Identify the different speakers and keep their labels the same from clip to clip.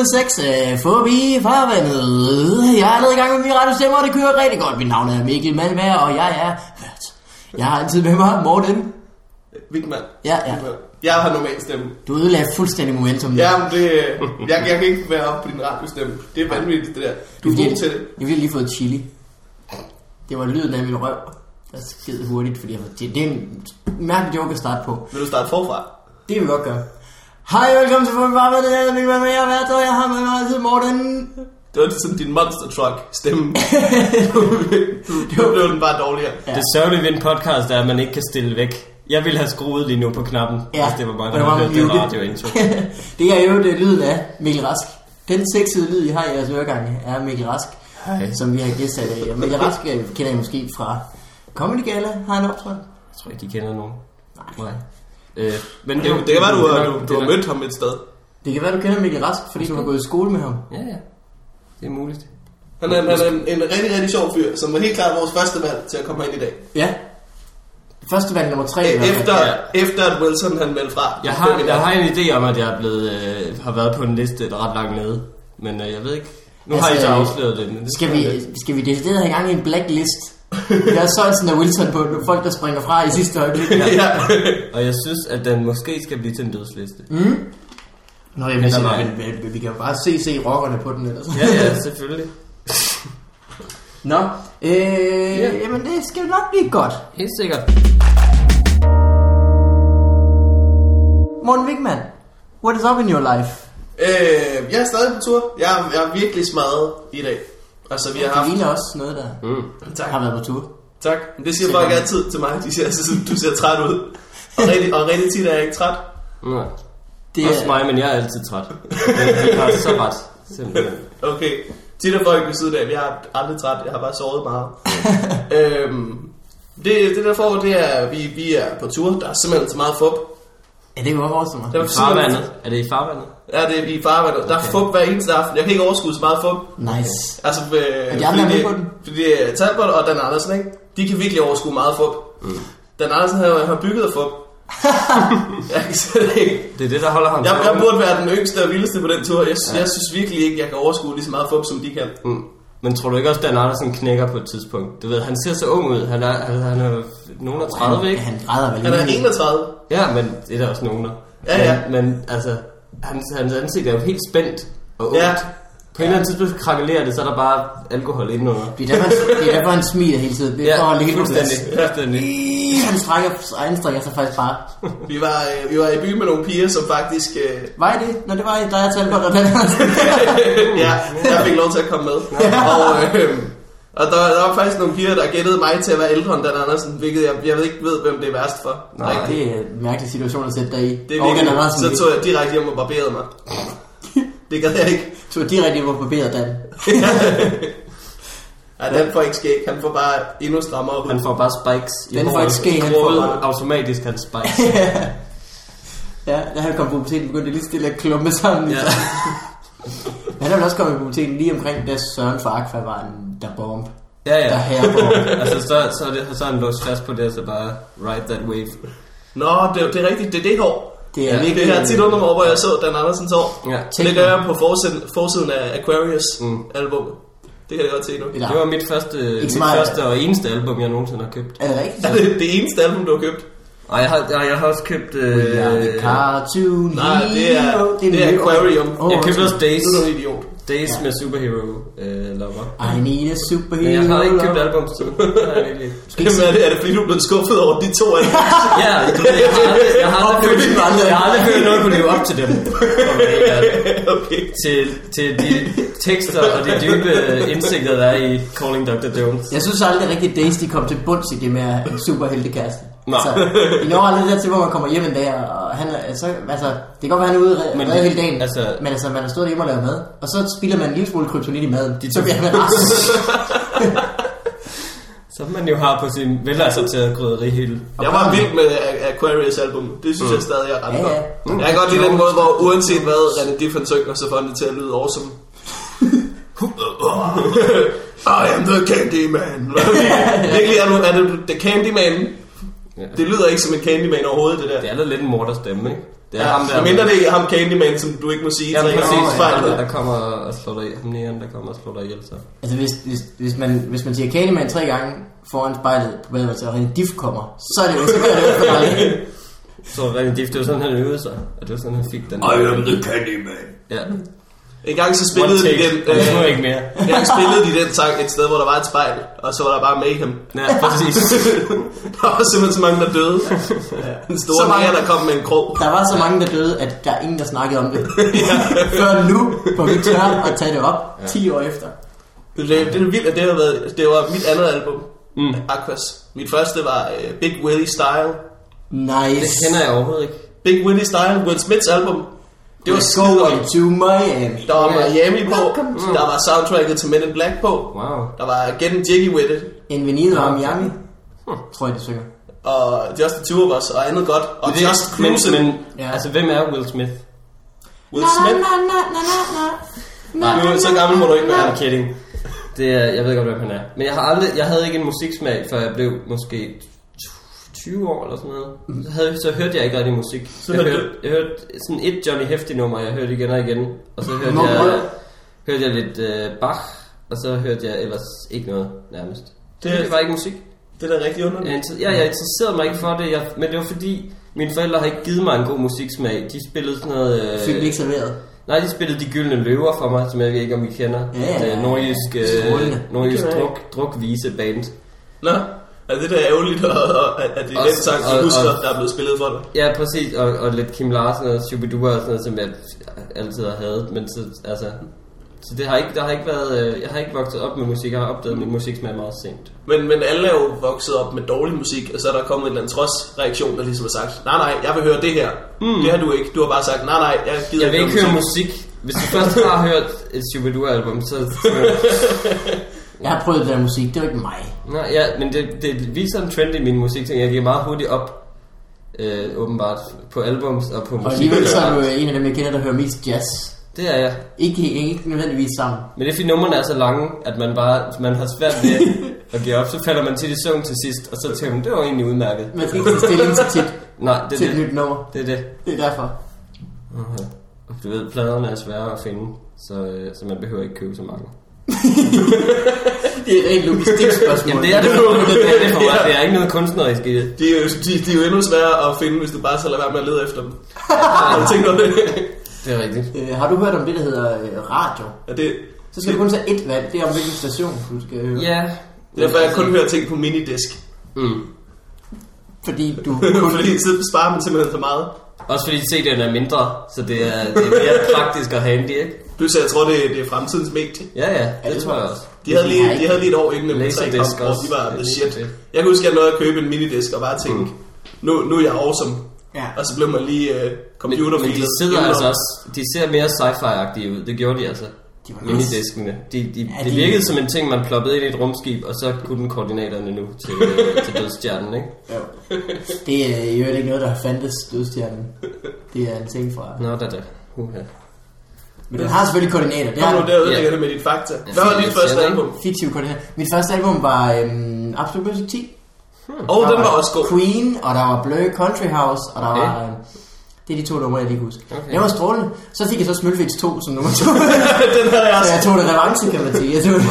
Speaker 1: episode 6 af Forbi Farvandet. Jeg er nede i gang med min radiostemmer, og det kører rigtig godt. Mit navn er Mikkel Malmær, og jeg er vært. Jeg har altid med mig Morten.
Speaker 2: Vigman.
Speaker 1: Ja, ja.
Speaker 2: Jeg har normal stemme.
Speaker 1: Du ødelagde fuldstændig momentum.
Speaker 2: Ja, men det, jeg, jeg kan ikke være op på din radiostemme. Det er vanvittigt, det der. Du er god til det.
Speaker 1: Jeg ville lige fået chili. Det var lyden af min røv. Der sked hurtigt, fordi jeg, det, det er en mærkelig joke at starte på.
Speaker 2: Vil du starte forfra?
Speaker 1: Det kan vi godt gøre. Hej, velkommen til Forbi Farvandet. Jeg er Mikkel Malmær, jeg er vært, og jeg har med mig altid Morten.
Speaker 2: Det var sådan din monster truck stemme. nu blev den bare dårligere.
Speaker 1: Ja.
Speaker 3: Det sørgelige ved en podcast er, at man ikke kan stille væk. Jeg ville have skruet lige nu på knappen, ja. hvis det var mig, der
Speaker 1: var
Speaker 3: havde hørt det radiointro.
Speaker 1: det er jo det lyden af Mikkel Rask. Den sexede lyd, I har i jeres øregange, er Mikkel Rask,
Speaker 3: Hej.
Speaker 1: som vi har gæstet i dag. Mikkel Rask øh, kender I måske fra Comedy Gala, har han optrådt.
Speaker 3: Jeg tror ikke, de kender nogen. Nej. Øh, men
Speaker 2: Det, det kan være, du,
Speaker 3: det er
Speaker 2: har- du,
Speaker 3: det
Speaker 2: du har mødt ham et sted.
Speaker 1: Det kan være, du kender Mikkel Rask, fordi du har gået i skole med ham.
Speaker 3: Ja, ja. Det er muligt.
Speaker 2: Han er, han er en, en rigtig, rigtig sjov fyr, som var helt klart vores første valg til at komme ind i dag.
Speaker 1: Ja. Første valg nummer tre. fald.
Speaker 2: Efter,
Speaker 3: Ja.
Speaker 2: efter at Wilson han meldte fra.
Speaker 3: Jeg har, jeg har en idé om, at jeg er blevet, øh, har været på en liste ret langt nede. Men øh, jeg ved ikke. Nu altså, har I så afsløret det. Men det
Speaker 1: Skal vi, skal vi decideret have gang i en blacklist? Jeg er Sørensen og Wilson på folk, der springer fra i sidste øjeblik.
Speaker 2: ja.
Speaker 3: Og jeg synes, at den måske skal blive til en dødsliste.
Speaker 1: Nå, jeg vil sige, men, men, vi kan jo bare se, se rockerne på den ellers.
Speaker 3: Ja, ja, selvfølgelig.
Speaker 1: Nå, øh, jamen det skal nok blive godt.
Speaker 3: Helt sikkert.
Speaker 1: Morten Wigman, what is up in your life?
Speaker 2: Øh, jeg er stadig på tur. Jeg, er- jeg er virkelig smadret i dag. Altså, vi har
Speaker 1: Det
Speaker 2: haft...
Speaker 1: ligner også noget, der
Speaker 3: Mm.
Speaker 2: Tak.
Speaker 1: har været på tur.
Speaker 2: Tak. Men Det siger folk altid til mig. De siger, altså, du ser træt ud. Og rigtig, og rigtig tit er jeg ikke træt.
Speaker 3: Nej.
Speaker 1: Det
Speaker 3: Også mig, men jeg er altid træt. Det har så ret. Simpelthen.
Speaker 2: Okay. Tit er folk ved siden af, jeg er aldrig træt. Jeg har bare sovet meget. øhm, det, det der foregår, det er, at vi, vi er på tur. Der er simpelthen så meget fup.
Speaker 1: Ja, det kan godt forestille mig.
Speaker 2: Der er
Speaker 3: I
Speaker 2: simpelthen-
Speaker 3: farvandet. Er det i farvandet?
Speaker 2: Ja, det er i farvandet. Der er
Speaker 3: Okay.
Speaker 2: fup hver eneste aften. Jeg kan ikke overskue så meget fup.
Speaker 1: Nice.
Speaker 2: Altså, øh,
Speaker 1: Er de andre
Speaker 2: fordi
Speaker 1: med
Speaker 2: det-
Speaker 1: på den?
Speaker 2: Fordi er Talbot og Dan Andersen, ikke? De kan virkelig overskue meget fup. Mm. Dan Andersen har, har bygget af fup. jeg kan slet ikke.
Speaker 3: Det er det, der holder ham
Speaker 2: Jeg, jeg burde være den yngste og vildeste på den tur. Jeg, ja. jeg synes virkelig ikke, jeg kan overskue lige så meget fup, som de kan.
Speaker 3: Mm. Men tror du ikke også, Dan Andersen knækker på et tidspunkt? Du ved, han ser så ung ud. Han er, han, han er nogen af 30, ikke?
Speaker 1: Han græder vel
Speaker 2: Han er
Speaker 1: egentlig.
Speaker 2: 31.
Speaker 3: Ja, men det er der også nogen der.
Speaker 2: Ja, ja.
Speaker 3: Men, men altså, hans, hans ansigt er jo helt spændt og ondt.
Speaker 2: Ja.
Speaker 3: På en eller anden tidspunkt krakelerer det, så er der bare alkohol indenunder.
Speaker 1: Det er derfor, han, det er derfor, han smiler hele tiden. Det er for at
Speaker 3: fuldstændig. fuldstændig.
Speaker 1: Han strækker, anstrækker sig faktisk bare.
Speaker 2: Vi var, øh, vi var i byen med nogle piger, som faktisk... Øh,
Speaker 1: Var I det? Når det var I, der er Talbot og den
Speaker 2: ja, jeg fik lov til at komme med. Og, øh, og der, der var faktisk nogle piger, der gættede mig til at være ældre end Dan Andersen, hvilket jeg, jeg ved ikke ved, hvem det er værst for.
Speaker 3: Nej.
Speaker 2: Rigtigt.
Speaker 1: Det er en mærkelig situation at sætte dig i.
Speaker 2: Det er virkelig,
Speaker 1: Andersen,
Speaker 2: så tog jeg direkte hjem og barberede mig. Det gad jeg ikke.
Speaker 1: tog direkte hjem og barberede Dan.
Speaker 2: Nej, den får ikke skæg. Han får bare endnu strammere hud.
Speaker 3: Han får bare spikes i
Speaker 1: Den får ikke skæg, han får bare-
Speaker 3: automatisk hans spikes.
Speaker 1: Ja, da han kom på puberteten, begyndte lige stille at klumpe sammen.
Speaker 3: Ja.
Speaker 1: Han er vel også kommet i puberteten lige omkring, da Søren for Aqua var en der bomb.
Speaker 3: ja,
Speaker 1: Der
Speaker 3: ja.
Speaker 1: herrebomb.
Speaker 3: altså, så, så, er det, så er han låst fast på det, så bare ride that wave.
Speaker 2: Nå, det, det er rigtigt. Det er det hår.
Speaker 1: Det er
Speaker 3: Ja,
Speaker 1: virkelig...
Speaker 2: Det har tit undret mig over, hvor jeg så Dan Andersens hår.
Speaker 3: Ja.
Speaker 2: Så det gør jeg på forsiden, forsiden af Aquarius
Speaker 3: Mm.
Speaker 2: album. Det kan jeg godt se nu.
Speaker 1: Eller,
Speaker 3: Det var mit første, mit
Speaker 1: så meget.
Speaker 3: første og eneste album, jeg nogensinde har købt.
Speaker 1: er det rigtigt?
Speaker 2: Er det det eneste album, du har købt?
Speaker 3: Og jeg har, jeg, jeg har også købt...
Speaker 1: We are the
Speaker 3: Øh,
Speaker 1: cartoon
Speaker 2: Nej, det er, det er
Speaker 1: en-
Speaker 2: Aquarium.
Speaker 1: Åh,
Speaker 3: jeg købte også Days,
Speaker 2: Du er en idiot.
Speaker 3: Days med Superhero øh, lover.
Speaker 1: I need a superhero.
Speaker 3: Men jeg har ikke købt album jeg ikke.
Speaker 2: Jamen, er det, er det fordi, du er blevet skuffet over de to album?
Speaker 3: Ja, du ved, jeg har aldrig, jeg har aldrig, følt, jeg har aldrig følt, at noget kunne leve op til dem.
Speaker 2: okay.
Speaker 3: Til, til de tekster og de dybe indsigter, der er i Calling Dr. Jones.
Speaker 1: Jeg synes aldrig rigtigt, at Days de kom til bunds i det med at have en superheltekæreste.
Speaker 3: Nej.
Speaker 1: Så, de når aldrig dertil, hvor man kommer hjem en dag, og han er, så, altså, det kan godt være, han er ude
Speaker 3: Men-
Speaker 1: redde hele dagen,
Speaker 3: altså-
Speaker 1: men altså, man har stået hjemme og lavet mad, og så spilder man en lille smule kryptonit i maden, de så bliver man rasende.
Speaker 3: Som man jo har på sin velassorterede krydderihylde.
Speaker 2: Jeg var vild med Aquarius album. Det synes jeg stadig er ret
Speaker 1: Ja, ja.
Speaker 2: Jeg kan godt lide den måde, hvor uanset hvad René Diffen synger, så får han det til at lyde awesome. I am the Candyman. Virkelig er du, er du the Candyman.
Speaker 3: Ja.
Speaker 2: Det lyder ikke som en Candyman overhovedet, det der.
Speaker 3: Det er da lidt en morderstemme, ikke? Det er
Speaker 2: Ja,
Speaker 3: ham der.
Speaker 2: så mindre det er ham Candyman, som du ikke må sige.
Speaker 3: Ja, præcis.
Speaker 2: i spejlet.
Speaker 3: Der kommer og slår dig ham næren, der kommer og slår dig ihjel så.
Speaker 1: Altså hvis, hvis, hvis, man, hvis man siger Candyman tre gange foran spejlet på badeværelset, og en diff kommer, så er det jo så det.
Speaker 3: Så René Diff, det var sådan, han øvede sig. Og det var sådan, han fik den.
Speaker 1: I am the Candyman.
Speaker 3: Ja.
Speaker 2: En gang så spillede de den, øh,
Speaker 3: ikke mere.
Speaker 2: en gang spillede de den sang et sted, hvor der var et spejl, og så var der bare mayhem.
Speaker 3: Ja, præcis.
Speaker 2: der var simpelthen så mange, der døde. Den
Speaker 1: Så
Speaker 2: store
Speaker 1: mange-
Speaker 2: nære, der kom med en krog.
Speaker 1: Der var så mange, der døde, at der er ingen, der snakkede om det. Før nu, hvor vi tør at tage det op 10 år efter.
Speaker 2: Det, det, det er vildt, at det har været, det var mit andet album,
Speaker 3: mm.
Speaker 2: Aquas. Mit første var uh, Big Willie Style.
Speaker 1: Nice.
Speaker 3: Det kender jeg overhovedet ikke.
Speaker 2: Big Willie Style, Will Smiths album. Det var
Speaker 1: Let's go
Speaker 2: godt.
Speaker 1: to Miami.
Speaker 2: Der var Miami på,
Speaker 1: Welcome to-
Speaker 2: der var soundtracket til Men in Black på,
Speaker 3: Wow.
Speaker 2: der var Getting Jiggy With It,
Speaker 1: En veninde var Miami. Tror jeg, det synger.
Speaker 2: og Just the Two of Us, og andet godt, og
Speaker 3: Det-
Speaker 2: Just
Speaker 3: men,
Speaker 2: Cruising.
Speaker 3: men,
Speaker 1: Ja.
Speaker 3: altså, hvem er Will Smith?
Speaker 2: Will Smith.
Speaker 1: Na, na, na, na, na.
Speaker 2: Nej, så gammel må du ikke være.
Speaker 3: I'm kidding. Det er, jeg ved godt, hvem han er. Men jeg har aldrig, jeg havde ikke en musiksmag, før jeg blev måske 20 år eller sådan noget. Så, havde, så hørte jeg ikke rigtig musik.
Speaker 2: Så
Speaker 3: jeg,
Speaker 2: hørte
Speaker 3: jeg hørte sådan et Johnny Hefti nummer, jeg hørte igen og igen. Og så hørte
Speaker 1: Nå,
Speaker 3: jeg, hørte jeg lidt uh, Bach, og så hørte jeg ellers ikke noget nærmest. Det,
Speaker 2: Det-
Speaker 3: var ikke musik.
Speaker 2: Det er da rigtig underligt.
Speaker 3: ja, jeg interesserede mig ikke for det, jeg, men det var fordi, mine forældre har ikke givet mig en god musiksmag. De spillede sådan noget...
Speaker 1: Fik den ikke serveret.
Speaker 3: Nej, de spillede De Gyldne Løver for mig, som jeg ved ikke, om I kender.
Speaker 1: Ja, ja, ja.
Speaker 3: Et, øh, nordjysk, øh, nordjysk druk, drukvise band.
Speaker 2: Nå, er det der ærgerligt, og, og, at, det er den sang, du husker,
Speaker 3: og-
Speaker 2: der er blevet spillet for dig?
Speaker 3: Ja, præcis, og, og lidt Kim Larsen og Shubidua og sådan noget, som jeg altid har hadet. Men så, altså, så det har ikke, der har ikke været, øh, jeg har ikke vokset op med musik, jeg har opdaget min musiksmag meget sent.
Speaker 2: Men, men alle er jo vokset op med dårlig musik, og så er der kommet en eller anden trodsreaktion, der ligesom har sagt, nej nej, jeg vil høre det her. Mm. Det har du ikke. Du har bare sagt, nej nej, jeg gider
Speaker 3: Jeg vil ikke høre musik. Hvis du først har hørt et Shubidua-album, så... så
Speaker 1: Jeg har prøvet det der musik, det var ikke mig.
Speaker 3: Nej, ja, men det, det viser en trend i min musik, jeg giver meget hurtigt op, øh, åbenbart, på albums og på
Speaker 1: Og
Speaker 3: musik.
Speaker 1: alligevel så er du øh, en af dem, jeg kender, der hører mest jazz.
Speaker 3: Det er jeg.
Speaker 1: Ikke, ikke nødvendigvis sammen.
Speaker 3: Men det er fordi numrene er så lange, at man bare man har svært ved at give op. Så falder man til i søvn til sidst, og så tænker man, det var egentlig udmærket.
Speaker 1: Man skal ikke tage stilling så tit
Speaker 3: Nej, det
Speaker 1: til
Speaker 3: er
Speaker 1: et
Speaker 3: det.
Speaker 1: nyt nummer.
Speaker 3: Det er det.
Speaker 1: Det er derfor.
Speaker 3: Okay. Du ved, pladerne er svære at finde, så, øh, så man behøver ikke købe så mange.
Speaker 1: Det er et rent logistikspørgsmål.
Speaker 3: Jamen det er det det er det for mig. Det er ikke noget kunstnerisk i det.
Speaker 2: De er, jo, de, de er jo endnu sværere at finde, hvis du bare skal lade være med at lede efter dem. Har du tænkt over det?
Speaker 3: Det er rigtigt.
Speaker 1: Øh, har du hørt om det, der hedder øh, radio?
Speaker 2: Ja, det,
Speaker 1: Så skal du kun tage ét valg. Det er om hvilken station du skal høre.
Speaker 3: Ja.
Speaker 2: derfor har jeg kun hørt ting på minidisk.
Speaker 3: Mm.
Speaker 1: Fordi du
Speaker 2: Fordi så sparer man simpelthen for meget.
Speaker 3: Også fordi CD'erne er mindre, så det er, det er mere praktisk og handy, ikke?
Speaker 2: Plus jeg tror, det, det er fremtidens medie.
Speaker 3: Ja, ja,
Speaker 1: det
Speaker 3: det
Speaker 1: tror
Speaker 3: jeg også.
Speaker 2: De havde, lige, de
Speaker 1: ikke-
Speaker 2: havde lige et år inden MP3
Speaker 3: Laserdisc
Speaker 2: kom, hvor
Speaker 3: også.
Speaker 2: de var the
Speaker 3: er
Speaker 2: shit.
Speaker 3: det.
Speaker 2: Jeg kan huske, at jeg nåede at købe en minidisk og bare tænke, nu, nu er jeg awesome.
Speaker 1: Ja.
Speaker 2: Og så blev man lige uh,
Speaker 3: Men,
Speaker 2: computerfilet.
Speaker 3: men de sidder altså også, de ser mere sci-fi-agtige ud. Det gjorde de altså.
Speaker 1: De var
Speaker 3: Minidiskene. De, de,
Speaker 1: Ja,
Speaker 3: det
Speaker 1: de-
Speaker 3: virkede som en ting, man ploppede ind i et rumskib, og så kunne den koordinaterne nu til, øh, til dødstjernen, ikke?
Speaker 1: Jo. Det er jo ikke noget, der har fandtes dødstjernen. Det er en ting fra...
Speaker 3: Nå, da da. Uh-huh.
Speaker 1: Men den har selvfølgelig koordinater. Det
Speaker 2: Kom
Speaker 1: har
Speaker 2: nu der
Speaker 3: Ja.
Speaker 2: ødelægger det med dit fakta. Hvad var dit
Speaker 3: jeg
Speaker 2: første album?
Speaker 1: fiktive koordinater. Mit første album var øhm, Absolut Music 10.
Speaker 2: Og
Speaker 1: Der
Speaker 2: den var også god.
Speaker 1: Queen, og der var Blur Country House, og der
Speaker 3: Okay.
Speaker 1: var... øhm, det er de to numre, jeg lige kan huske.
Speaker 3: Okay.
Speaker 1: Det var strålende. Så fik jeg så Smølfix 2 som nummer 2.
Speaker 2: den havde jeg
Speaker 1: så
Speaker 2: også.
Speaker 1: jeg tog det revanche, kan man sige. Jeg tog det.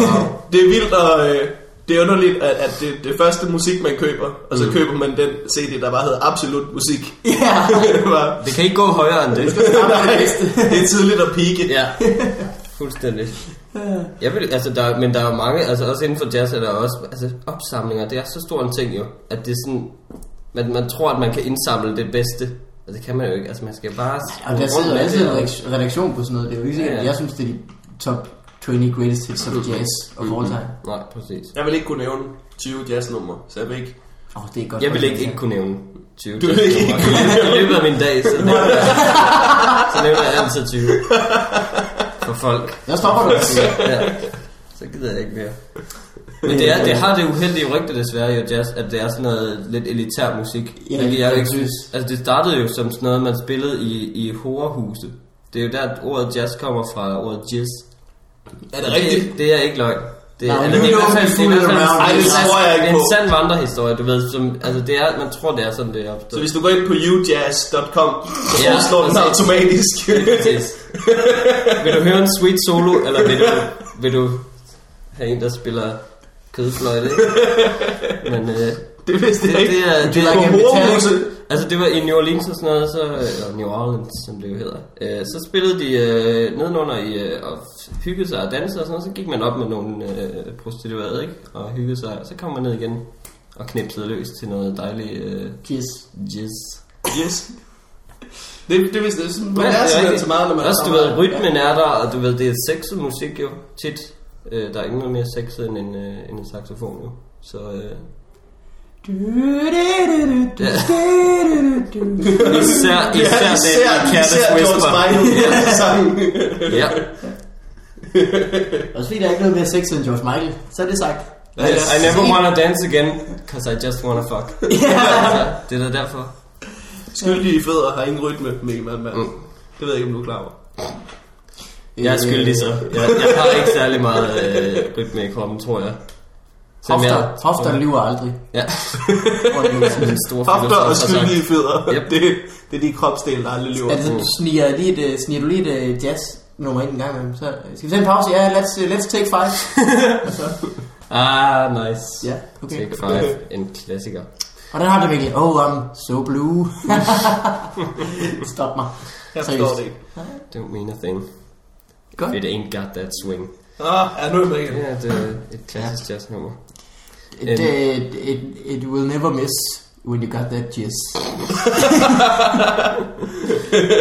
Speaker 2: Det er vildt, og øh, det er underligt, at, at det, det første musik, man køber, og så
Speaker 3: Mm.
Speaker 2: køber man den CD, der bare hedder Absolut Musik.
Speaker 1: ja.
Speaker 2: det, var,
Speaker 3: Det kan ikke gå højere end det.
Speaker 2: nej, det er tidligt at pike.
Speaker 3: Ja, fuldstændig. Jeg vil, altså der, men der er jo mange, altså også inden for jazz er der også altså opsamlinger. Det er så stor en ting jo, at det er sådan, man, man tror, at man kan indsamle det bedste. Og det kan man jo ikke. Altså man skal bare
Speaker 1: Og der sidder altid redaktion- på sådan noget. Det er jo ikke sikkert,
Speaker 3: Ja, ja.
Speaker 1: jeg synes, det er de top 20 greatest hits of jazz of all time.
Speaker 3: Nej, præcis.
Speaker 2: Jeg vil ikke kunne nævne 20 jazznumre, så jeg vil ikke...
Speaker 1: Åh, det er godt.
Speaker 3: Jeg vil ikke, ikke kunne nævne 20
Speaker 2: Du vil ikke.
Speaker 3: I løbet af min dag, så nævner jeg, så nævner jeg altid 20. For folk.
Speaker 1: Der stopper du.
Speaker 3: Ja, så gider jeg ikke mere. Men det, er, det har det uheldige rygte desværre i jazz, at det er sådan noget lidt elitær musik.
Speaker 1: Ja,
Speaker 3: Hvilket jeg jo ikke synes. Altså det startede jo som sådan noget, man spillede i, i horehuse. Det er jo der, at ordet jazz kommer fra ordet jazz.
Speaker 2: Er det rigtigt?
Speaker 3: Det, det er ikke løgn. Det,
Speaker 1: Nej,
Speaker 3: eller,
Speaker 1: nu
Speaker 3: det er i
Speaker 1: er
Speaker 3: det er
Speaker 2: det
Speaker 3: det er-
Speaker 2: tror jeg ikke
Speaker 3: det er en sand vandrehistorie, du ved. Som, altså, det er, man tror, det er sådan, det er
Speaker 2: Så
Speaker 3: opstået.
Speaker 2: hvis du går ind på ujazz.com, så
Speaker 3: Ja,
Speaker 2: foreslår den automatisk.
Speaker 3: Vil du høre en sweet solo, eller vil du, vil du have en, der spiller kødfløjte? Men øh,
Speaker 2: det vidste
Speaker 3: det,
Speaker 2: jeg ikke.
Speaker 3: det, er, det,
Speaker 1: like
Speaker 3: er,
Speaker 1: a
Speaker 2: Hormose.
Speaker 3: Altså det var i New Orleans og sådan noget, så, eller New Orleans, som det jo hedder. Øh, så spillede de øh, nedenunder i, øh, og hyggede sig og dansede og sådan noget. Så gik man op med nogle øh, prostituerede, ikke? Og hyggede sig. Og så kom man ned igen og knipsede løs til noget dejligt øh,
Speaker 1: Yes.
Speaker 3: jizz.
Speaker 2: Yes. Det, det vidste jeg. sådan- Man
Speaker 3: Ja,
Speaker 2: er
Speaker 3: er rigtigt.
Speaker 2: så meget, når man
Speaker 3: Også, du ved, rytmen er der, og du ved, det er sexet musik jo, tit. Øh, der er ikke noget mere sexet end en, øh, end en saxofon jo. Så øh, især, især,
Speaker 2: Ja,
Speaker 3: den
Speaker 2: især,
Speaker 3: i
Speaker 2: især George
Speaker 3: Whisper. Ja.
Speaker 1: Og fordi der er ikke noget mere sex end George Michael, så er det sagt.
Speaker 2: Ja.
Speaker 3: I never wanna dance again, cause I just wanna fuck. Ja, det er da derfor.
Speaker 2: Skyldige fødder har ingen rytme, Mikkel Malmberg.
Speaker 3: Mm.
Speaker 2: Det ved jeg ikke, om du er klar over.
Speaker 3: Jeg er skyldig så. Jeg, jeg har ikke særlig meget øh, rytme i kroppen, tror jeg. Selvom
Speaker 1: Hofter,
Speaker 3: jeg-
Speaker 1: hofter lyver aldrig.
Speaker 3: Ja,
Speaker 1: Hvor er det
Speaker 3: som en stor
Speaker 2: Hofter og skyldige fødder.
Speaker 3: Yep.
Speaker 2: Det, det er de kropsdele, der aldrig lyver.
Speaker 1: Altså, du sniger, lige et, øh, sniger du lige et øh, jazz nummer ind en gang imellem. Så skal vi tage en pause? Ja, let's, uh, let's take five. Så,
Speaker 3: Ah, nice.
Speaker 1: ja, okay.
Speaker 3: Take five, en klassiker.
Speaker 1: Og den har det virkelig. Oh, I'm so blue. Stop mig.
Speaker 2: Jeg forstår det ikke.
Speaker 3: Don't mean a thing.
Speaker 1: Godt.
Speaker 3: It ain't got that swing.
Speaker 2: Ah, er nu er jeg med igen.
Speaker 3: Ja, det er et klassisk jazznummer.
Speaker 1: It, it, it, it will never miss when you got that.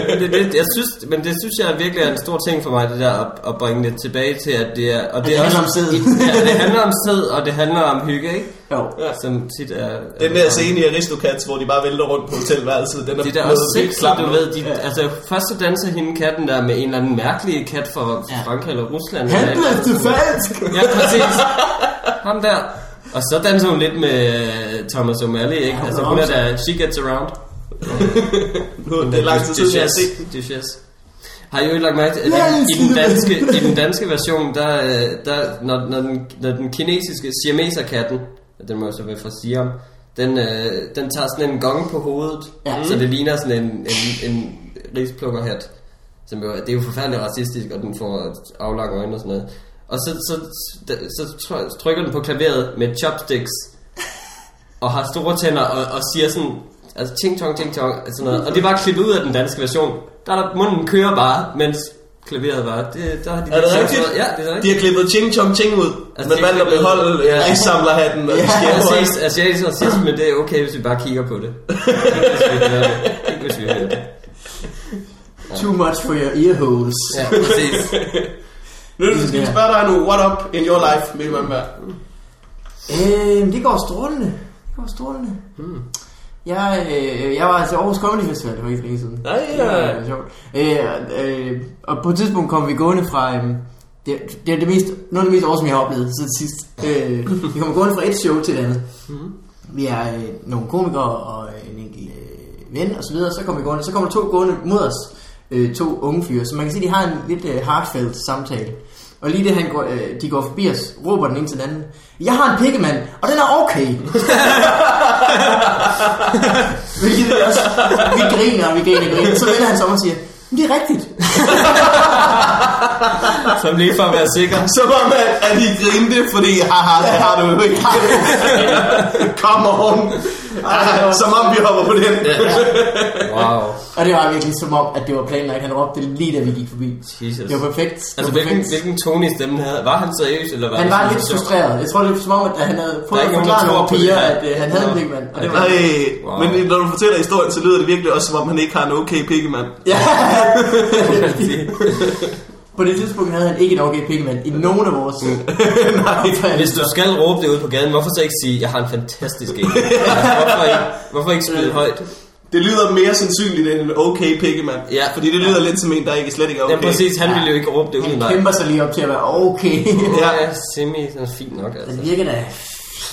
Speaker 3: Men det, det, jeg synes, men det synes jeg virkelig er en stor ting for mig, det der at, at bringe det tilbage til, at det er... Og
Speaker 1: det
Speaker 3: er
Speaker 1: handler
Speaker 3: også-
Speaker 1: om sæd.
Speaker 3: Ja, det handler om sæd, og det handler om hygge, ikke?
Speaker 1: Jo.
Speaker 3: Som tit er...
Speaker 2: Den der scene i Aristocats, hvor de bare vælter rundt på hotelværelset, den er
Speaker 3: De der også
Speaker 2: klam
Speaker 3: du
Speaker 2: nu.
Speaker 3: ved, de,
Speaker 1: Ja.
Speaker 3: altså først så danser hende katten der med en eller anden mærkelig kat fra
Speaker 1: Ja.
Speaker 3: Frankrig eller Rusland.
Speaker 1: Han blev til falsk.
Speaker 3: Ja, præcis. Ham der. Og så danser hun lidt med øh, Thomas O'Malley, ikke?
Speaker 1: Ja,
Speaker 3: altså
Speaker 1: hun
Speaker 3: er der, she gets around.
Speaker 2: Nu, det er lang tid siden, jeg har set den.
Speaker 3: Duchess. Har I jo ikke lagt mærke til, at i, i, den danske, i den danske version, der, øh, der når, når, den, når den kinesiske siameserkatten, den må jo så være fra Siam, den, øh, den tager sådan en gong på hovedet,
Speaker 1: Ja.
Speaker 3: så det ligner sådan en, en, en risplukkerhat. Som jo, det er jo forfærdeligt racistisk, og den får aflange øjne og sådan noget. Og så, så, så, så try- trykker den på klaveret med chopsticks, og har store tænder, og, og siger sådan, altså ting tong, ting tong, og sådan noget. Og det er bare klippet ud af den danske version. Der er der, munden kører bare, mens klaveret bare, det, der har de
Speaker 2: Er det rigtigt?
Speaker 3: Ja, det er
Speaker 2: De
Speaker 3: rigtigt.
Speaker 2: har klippet Ching Chong Ching ud,
Speaker 3: Altså,
Speaker 2: altså, men
Speaker 3: de har
Speaker 2: valgt at beholde
Speaker 3: Ja.
Speaker 2: ja. rigssamlerhatten og de
Speaker 3: Ja, præcis. Asiatisk racisme, det er okay, hvis vi bare kigger på det. Ikke hvis vi hører det. Ikke hvis vi hører det.
Speaker 1: Too much for your ear holes.
Speaker 3: Ja, præcis.
Speaker 2: Nu skal jeg spørge dig nu, what up in your life, Mikkel Malmberg?
Speaker 1: Øh, det går strålende. Det går strålende.
Speaker 3: Hmm.
Speaker 1: Jeg, øh, jeg var til Aarhus Comedy Festival for ikke længe siden.
Speaker 2: Nej,
Speaker 1: Det var
Speaker 2: ja.
Speaker 1: øh, sjovt. Øh, øh, og på et tidspunkt kom vi gående fra... Øh, det, det er det mest, noget af det mest awesome, jeg har oplevet siden sidst. Øh, vi kommer gående fra et show til et andet. Vi er øh, nogle komikere og en enkelt øh, ven og så videre. Så kommer vi gående. Så kommer der to gående mod os. Øh, to unge fyre. Så man kan sige, de har en lidt øh, heartfelt samtale. Og lige det, han går, øh, de går forbi os, råber den ene til den anden. Jeg har en pikkemand, og den er okay. Hvilket vi også, vi griner, og vi griner, griner. Så vender han sig om og siger, "Men det er rigtigt.
Speaker 3: Som lige for at være sikker.
Speaker 2: Som om, at, at I grinte, fordi haha, det har du jo ikke. Come on. Ej, Som om vi hopper på den.
Speaker 3: Wow.
Speaker 1: Og det var virkelig som om, at det var planlagt. Han råbte det lige da vi gik forbi.
Speaker 3: Jesus.
Speaker 1: Det var perfekt. Det
Speaker 3: Altså,
Speaker 1: var
Speaker 3: hvilken,
Speaker 1: perfekt.
Speaker 3: hvilken tone i stemmen havde? Var han seriøs, eller var
Speaker 1: Han var lidt frustreret. Jeg tror, det var som om, at han havde prøvet at
Speaker 3: der
Speaker 1: forklare nogle piger, at øh, han havde en
Speaker 3: Nå.
Speaker 1: pikkemand. Og det var...
Speaker 2: Nej,
Speaker 3: Wow.
Speaker 2: men når du fortæller historien, så lyder det virkelig også, som om han ikke har en okay pikkemand.
Speaker 1: Ja. På det tidspunkt havde han ikke en okay pikkemand i nogen af vores... Nej.
Speaker 3: Hvis du skal råbe det ud på gaden, hvorfor så ikke sige, jeg har en fantastisk en? Altså, hvorfor ikke, hvorfor ikke spille højt?
Speaker 2: Det lyder mere sandsynligt end en okay pikkemand.
Speaker 3: Ja.
Speaker 2: Fordi det lyder lidt som en, der ikke slet ikke er
Speaker 3: Okay. Ja, præcis. Han ville jo ikke råbe det ud,
Speaker 1: Han
Speaker 3: nej.
Speaker 1: kæmper sig lige op til at være okay.
Speaker 3: Ja, semi, den er fint nok, altså.
Speaker 1: Den virker da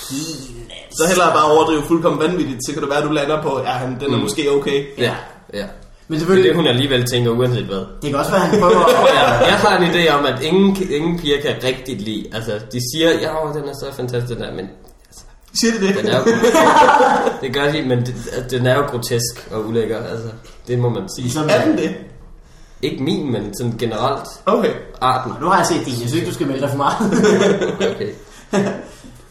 Speaker 1: fin.
Speaker 2: Så hellere bare overdrive fuldkommen vanvittigt, så kan det være, at du lander på, ja, han, den er
Speaker 3: Mm.
Speaker 2: måske okay.
Speaker 3: Ja, ja.
Speaker 1: Men
Speaker 3: Det er det, hun alligevel tænker, uanset hvad.
Speaker 1: det kan også være, at han prøver at...
Speaker 3: Jeg har en idé om, at ingen, ingen piger kan rigtigt lide. Altså, de siger, ja, den er så fantastisk, der, men
Speaker 2: Siger de det?
Speaker 3: den er jo... det gør de, men det, altså, den er jo grotesk og ulækker, altså. Det må man sige.
Speaker 1: Ligesom,
Speaker 2: Er den det?
Speaker 3: Ikke min, men sådan generelt
Speaker 2: Okay.
Speaker 3: arten.
Speaker 1: nu har jeg set din, jeg synes ikke, du skal melde dig for meget.
Speaker 3: Okay.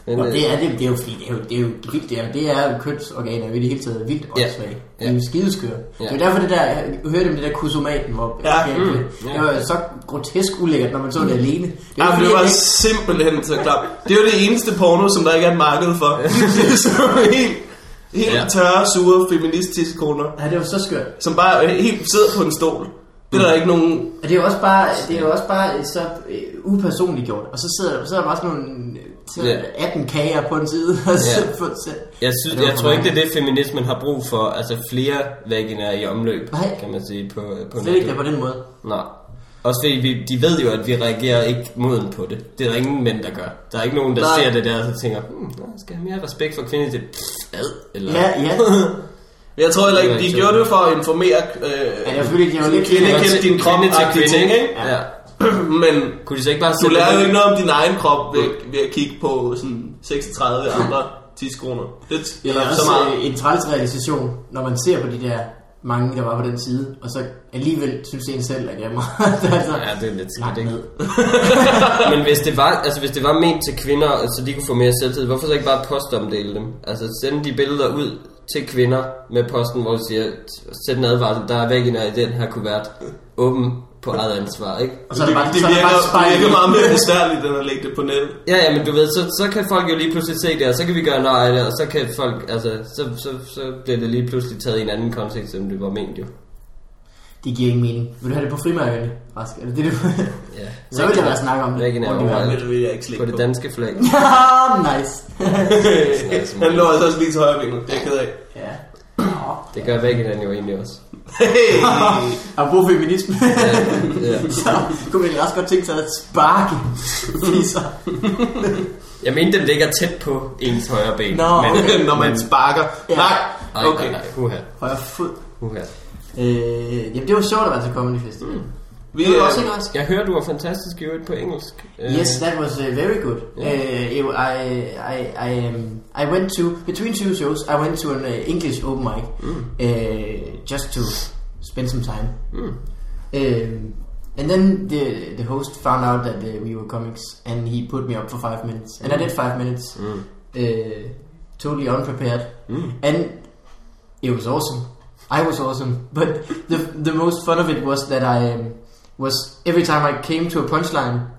Speaker 3: Men,
Speaker 1: Og
Speaker 3: øh,
Speaker 1: det er, det, det er jo fordi, det er jo, det er jo vildt, det er, det er kønsorganer i det hele taget vildt
Speaker 3: Ja.
Speaker 1: åndssvagt.
Speaker 3: Ja.
Speaker 1: Det er jo skideskør.
Speaker 3: Ja.
Speaker 1: Det er derfor det der, jeg hørte om det der kusomaten, hvor
Speaker 2: Ja.
Speaker 1: det,
Speaker 3: Mm.
Speaker 1: det,
Speaker 3: Ja.
Speaker 1: var så grotesk ulækkert, når man så det alene. Det er
Speaker 2: Ja,
Speaker 1: jo
Speaker 2: men det
Speaker 1: fordi,
Speaker 2: var
Speaker 1: jeg
Speaker 2: simpelthen så klart. Det er jo det eneste porno, som der ikke er et marked for. det er så helt, helt
Speaker 3: Ja.
Speaker 2: tørre, sure, feministiske koner,
Speaker 1: ikke- Ja, det var så skørt.
Speaker 2: som bare øh, helt sidder på en stol. Det er der ikke nogen...
Speaker 1: Og det er jo også bare, det er jo også bare så øh, upersonligt gjort. Og så sidder, så er der bare sådan nogle så
Speaker 3: Ja.
Speaker 1: 18 kager på en side. Og så,
Speaker 3: Ja.
Speaker 1: for, så,
Speaker 3: Jeg,
Speaker 1: Ja,
Speaker 3: synes, jeg tror ikke, det er det, feminismen har brug for. Altså flere vaginaer i omløb,
Speaker 1: Nej.
Speaker 3: kan man sige, på, på
Speaker 1: slet ikke det på den måde.
Speaker 3: Nej. Også fordi vi, de ved jo, at vi reagerer ikke moden på det. Det er der ingen mænd, der gør. Der er ikke nogen, der
Speaker 2: Nej.
Speaker 3: ser det der og så tænker, hmm, jeg skal have mere respekt for kvinder til ad. Eller,
Speaker 1: Ja, ja.
Speaker 2: Jeg tror heller ikke,
Speaker 3: Det
Speaker 2: de
Speaker 3: ikke
Speaker 2: gjorde det for at informere øh,
Speaker 1: Ja, det er selvfølgelig, det er jo lidt
Speaker 2: kvinde,
Speaker 3: Kvinde til-
Speaker 2: din krop,
Speaker 3: kvinde til kvinde,
Speaker 2: ikke?
Speaker 3: Ja.
Speaker 2: Men
Speaker 3: Kunne de så ikke bare
Speaker 2: du lærer jo ikke noget om din egen krop ved, ved at kigge på sådan 36 andre tidskroner. Det
Speaker 1: Det er
Speaker 2: så
Speaker 1: også
Speaker 2: meget.
Speaker 1: øh, en træls realisation, når man ser på de der mange, der var på den side, og så alligevel synes en selv, at jeg må altså,
Speaker 3: Ja, det er lidt skidt, ikke? Men hvis det, var, altså, hvis det var ment til kvinder, så de kunne få mere selvtid, hvorfor så ikke bare postomdele dem? Altså sende de billeder ud til kvinder med posten, hvor de siger, sæt en advarsel, der er væggen i den her kuvert, åben på eget ansvar, ikke?
Speaker 1: Og så er der bare,
Speaker 2: det,
Speaker 1: så er der
Speaker 2: virker,
Speaker 1: bare
Speaker 2: det
Speaker 1: spejl.
Speaker 2: virker meget mere besværligt, end at lægge det på nettet.
Speaker 3: Ja, ja, men du ved, så, så kan folk jo lige pludselig se det, og så kan vi gøre nej af det, og så kan folk, altså, så, så, så bliver det lige pludselig taget i en anden kontekst, end det var ment jo.
Speaker 1: Det giver ingen mening. Vil du have det på frimærkerne, Rask? Er det det, du...
Speaker 3: Ja.
Speaker 1: så vil jeg være snakke om det.
Speaker 3: Er
Speaker 1: verden.
Speaker 2: Men det vil jeg ikke
Speaker 3: På
Speaker 2: slikke
Speaker 3: det
Speaker 2: på.
Speaker 3: danske flag.
Speaker 1: Ja, nice.
Speaker 2: Han lå altså også lige til højre benet. Det er jeg ked af.
Speaker 1: ja.
Speaker 3: Det gør væggen jo egentlig også.
Speaker 2: Hey.
Speaker 1: Apropos feminisme,
Speaker 3: Ja, ja.
Speaker 1: så kunne man også godt tænke sig at sparke fisser.
Speaker 3: Jeg mente, den ligger tæt på ens højre ben.
Speaker 1: Nå,
Speaker 3: men,
Speaker 1: okay.
Speaker 2: Når man sparker.
Speaker 1: Ja.
Speaker 2: Nej,
Speaker 3: Nej,
Speaker 2: okay.
Speaker 3: nej, nej,
Speaker 1: Højre fod.
Speaker 3: uha.
Speaker 1: Øh, jamen, det var sjovt at være til Comedy Fest. Mm.
Speaker 2: Vi,
Speaker 1: Det var
Speaker 2: øh,
Speaker 1: også ikke også.
Speaker 3: Jeg hører, du var fantastisk i øvrigt på engelsk.
Speaker 1: Yes, that was uh, very good.
Speaker 3: Yeah.
Speaker 1: Uh, it- I I I um, I went to between two shows. I went to an uh, English open mic uh, just to spend some time.
Speaker 3: Mm.
Speaker 1: Um, and then the the host found out that uh, we were comics, and he put me up for five minutes, and I did five minutes,
Speaker 3: Mm.
Speaker 1: uh, totally unprepared,
Speaker 3: Mm.
Speaker 1: and it was awesome. I was awesome, but the the most fun of it was that I um, was every time I came to a punchline,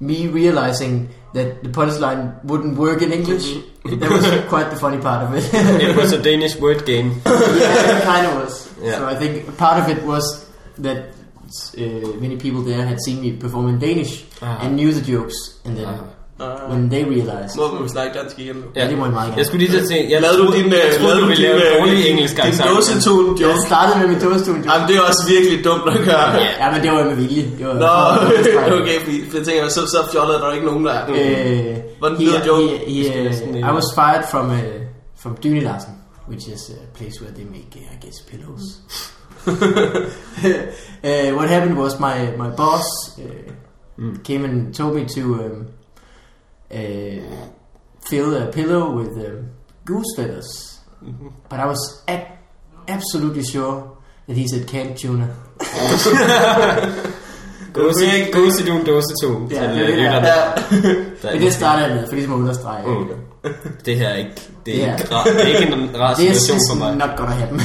Speaker 1: me realizing that the punchline wouldn't work in English. that was quite the funny part of it.
Speaker 3: It was a Danish word game.
Speaker 1: yeah, it kind of was.
Speaker 3: Yeah.
Speaker 1: So I think part of it was that uh, many people there had seen me perform in Danish
Speaker 3: Ah.
Speaker 1: and knew the jokes, and then
Speaker 2: Uh,
Speaker 1: when they realized,
Speaker 2: må vi snakke dansk igen nu.
Speaker 1: ja, det må jeg meget
Speaker 3: Jeg
Speaker 1: gerne.
Speaker 3: skulle lige til at sige, jeg
Speaker 2: Lavede du
Speaker 3: troede,
Speaker 2: din,
Speaker 3: jeg
Speaker 2: øh,
Speaker 3: troede,
Speaker 2: lavede
Speaker 3: du ville
Speaker 2: din,
Speaker 3: lave en
Speaker 2: øh,
Speaker 3: dårlig
Speaker 2: din-
Speaker 3: engelsk
Speaker 2: din
Speaker 3: accent.
Speaker 2: dåsetun
Speaker 1: Jeg
Speaker 2: joke?
Speaker 1: startede med min dåstuen.
Speaker 2: Jamen, det er også virkelig dumt at gøre.
Speaker 1: Ja, men det var med vilje. Det var
Speaker 2: Nå, okay, fordi jeg tænker, så, så fjollet er der ikke nogen, der er.
Speaker 1: Uh,
Speaker 2: Hvordan
Speaker 1: he,
Speaker 2: lyder joke?
Speaker 1: he, he, uh, I was fired from uh, from Dyne Larsen, which is a place where they make, uh, I guess, pillows. uh, what happened was my my boss uh, came and told me to um, uh, fill a pillow with um, goose feathers, but I was a- absolutely sure that he said canned tuna.
Speaker 3: Gåse, gåse du en dåsetun
Speaker 1: Ja,
Speaker 3: til
Speaker 1: det er
Speaker 3: øh,
Speaker 1: det,
Speaker 3: lytterne.
Speaker 2: Ja.
Speaker 1: Men det starter jeg med, for ligesom at understrege.
Speaker 3: Mm. Det her er ikke, det er
Speaker 1: Ja.
Speaker 3: ikke, rar, det er ikke en rar
Speaker 1: This
Speaker 3: situation
Speaker 1: is
Speaker 3: for mig.
Speaker 1: not gonna happen.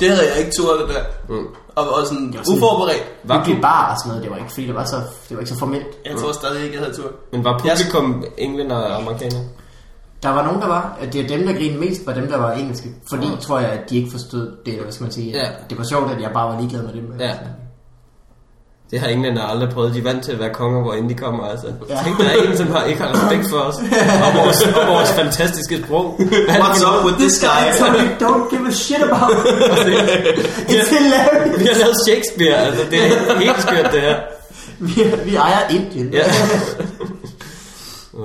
Speaker 2: Det havde jeg ikke turde det der.
Speaker 3: Mm.
Speaker 2: Og, og sådan
Speaker 1: Det var sådan-
Speaker 2: uforberedt.
Speaker 3: Var,
Speaker 1: Vi blev bare og sådan noget, det var ikke, fordi det var så, det var ikke så formelt.
Speaker 2: Jeg tror stadig ikke, jeg havde turde.
Speaker 3: men var publikum englænder og amerikaner?
Speaker 1: Der var nogen, der var, at det er dem, der grinede mest, var dem, der var engelske. Fordi, tror jeg, at de ikke forstod det, eller hvad skal man sige.
Speaker 3: Ja.
Speaker 1: Det var sjovt, at jeg bare var ligeglad med dem.
Speaker 3: Ja. Det har englænder aldrig prøvet. De er vant til at være konger, hvor end de kommer. Altså.
Speaker 1: Ja.
Speaker 3: Tænk, der er en, som har, ikke har respekt for os. Og vores, og vores fantastiske sprog. Hvad
Speaker 2: What's up with this guy?
Speaker 1: I told you, don't give a shit about It's hilarious.
Speaker 3: Vi har lavet Shakespeare. Altså, det er helt skørt, det her.
Speaker 1: Vi, vi ejer Indien.
Speaker 3: Ja.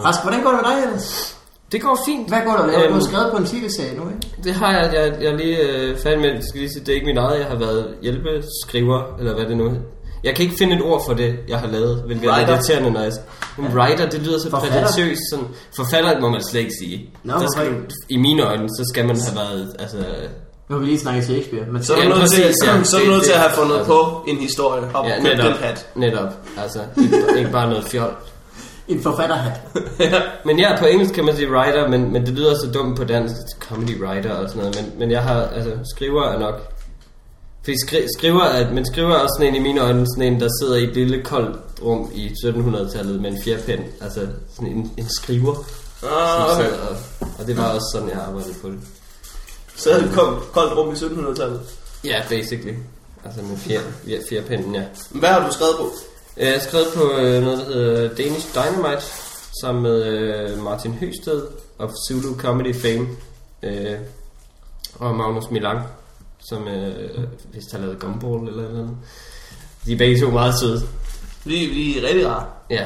Speaker 1: Rask, hvordan går det med dig ellers?
Speaker 3: Det går fint.
Speaker 1: Hvad går der lavet? Du har
Speaker 3: Øhm,
Speaker 1: skrevet på en tv-serie nu, ikke?
Speaker 3: Det har jeg, jeg, jeg lige øh, færdig med, det skal lige sige, det er ikke mit eget, jeg har været hjælpeskriver, eller hvad det nu. Jeg kan ikke finde et ord for det, jeg har lavet, hvilket er
Speaker 2: Writer.
Speaker 3: irriterende, når jeg... En writer, det lyder så prætentiøst. Sådan, forfatter må man slet ikke sige. Der skal, I mine øjne, så skal man have været... Altså,
Speaker 1: Nu har vi lige snakket Shakespeare. Men
Speaker 2: Så er du
Speaker 3: Ja,
Speaker 2: nødt til,
Speaker 3: ja.
Speaker 2: så er du nødt til at have
Speaker 3: det-
Speaker 2: fundet
Speaker 3: altså-
Speaker 2: på en historie og
Speaker 3: ja, netop,
Speaker 2: den hat.
Speaker 3: netop. Altså, ikke, bare noget fjol.
Speaker 1: en forfatterhat.
Speaker 3: Men ja, på engelsk kan man sige writer, men, men det lyder så dumt på dansk, comedy writer og sådan noget. Men, men jeg har, altså, skriver er nok... Fordi skri, skriver er, men skriver er også sådan en i mine øjne, sådan en, der sidder i et lille koldt rum i 1700-tallet med en fjerpen. Altså sådan en, en skriver,
Speaker 2: Ah, okay.
Speaker 3: og, og det var også sådan, jeg arbejdede på det.
Speaker 2: Så havde vi koldt, koldt rum i 1700-tallet.
Speaker 3: Ja, basically. Altså med fjer, fjer, fjerpennen, ja.
Speaker 2: Hvad har du skrevet på?
Speaker 3: Jeg har skrevet på øh, noget, der hedder Danish Dynamite, sammen med øh, Martin Høsted of Zulu Comedy Fame, øh, og Magnus Milang, som øh, vist har lavet Gumball eller noget. De er begge to meget søde.
Speaker 2: Vi, vi er rigtig rare.
Speaker 3: Ja,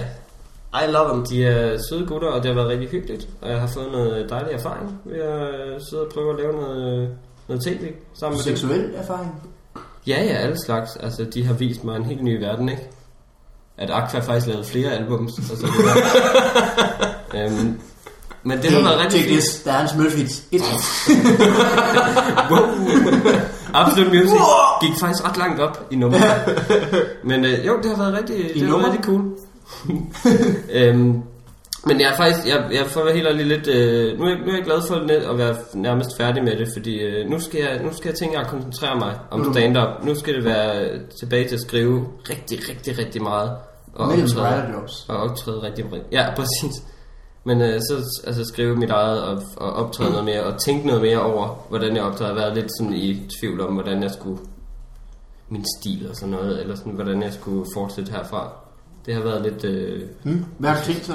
Speaker 2: I love them.
Speaker 3: de er søde gutter, og det har været rigtig hyggeligt. Og jeg har fået noget dejlig erfaring ved at øh, sidde og prøve at lave noget, noget tv sammen med dem.
Speaker 1: Seksuel erfaring.
Speaker 3: Ja, ja, alle slags. Altså, de har vist mig en helt ny verden, ikke? At Aqua faktisk lavet flere albums. Og så videre. øhm, men det har været rigtig fint.
Speaker 1: Der er en Smølfits. Et.
Speaker 3: Wow. Absolut Music gik faktisk ret langt op i nummer. Men øh, jo, det har været rigtig, det har været rigtig cool. øhm, men jeg er faktisk, jeg, jeg får helt ærlig lidt, øh, nu, er jeg, nu er jeg glad for at være nærmest færdig med det, fordi øh, nu, skal jeg, nu skal jeg tænke at koncentrere mig om
Speaker 1: Mm.
Speaker 3: stand-up. Nu skal det være tilbage til at skrive rigtig, rigtig, rigtig meget. Og
Speaker 1: Mellem
Speaker 3: optræde, og optræde rigtig, rigtig, ja, præcis. Men øh, så altså, skrive mit eget og, og optræde noget mere, og tænke noget mere over, hvordan jeg optræder. Jeg har været lidt sådan i tvivl om, hvordan jeg skulle, min stil og sådan noget, eller sådan, hvordan jeg skulle fortsætte herfra. Det har været lidt... Øh,
Speaker 1: Hmm? Hvad har du tænkt så?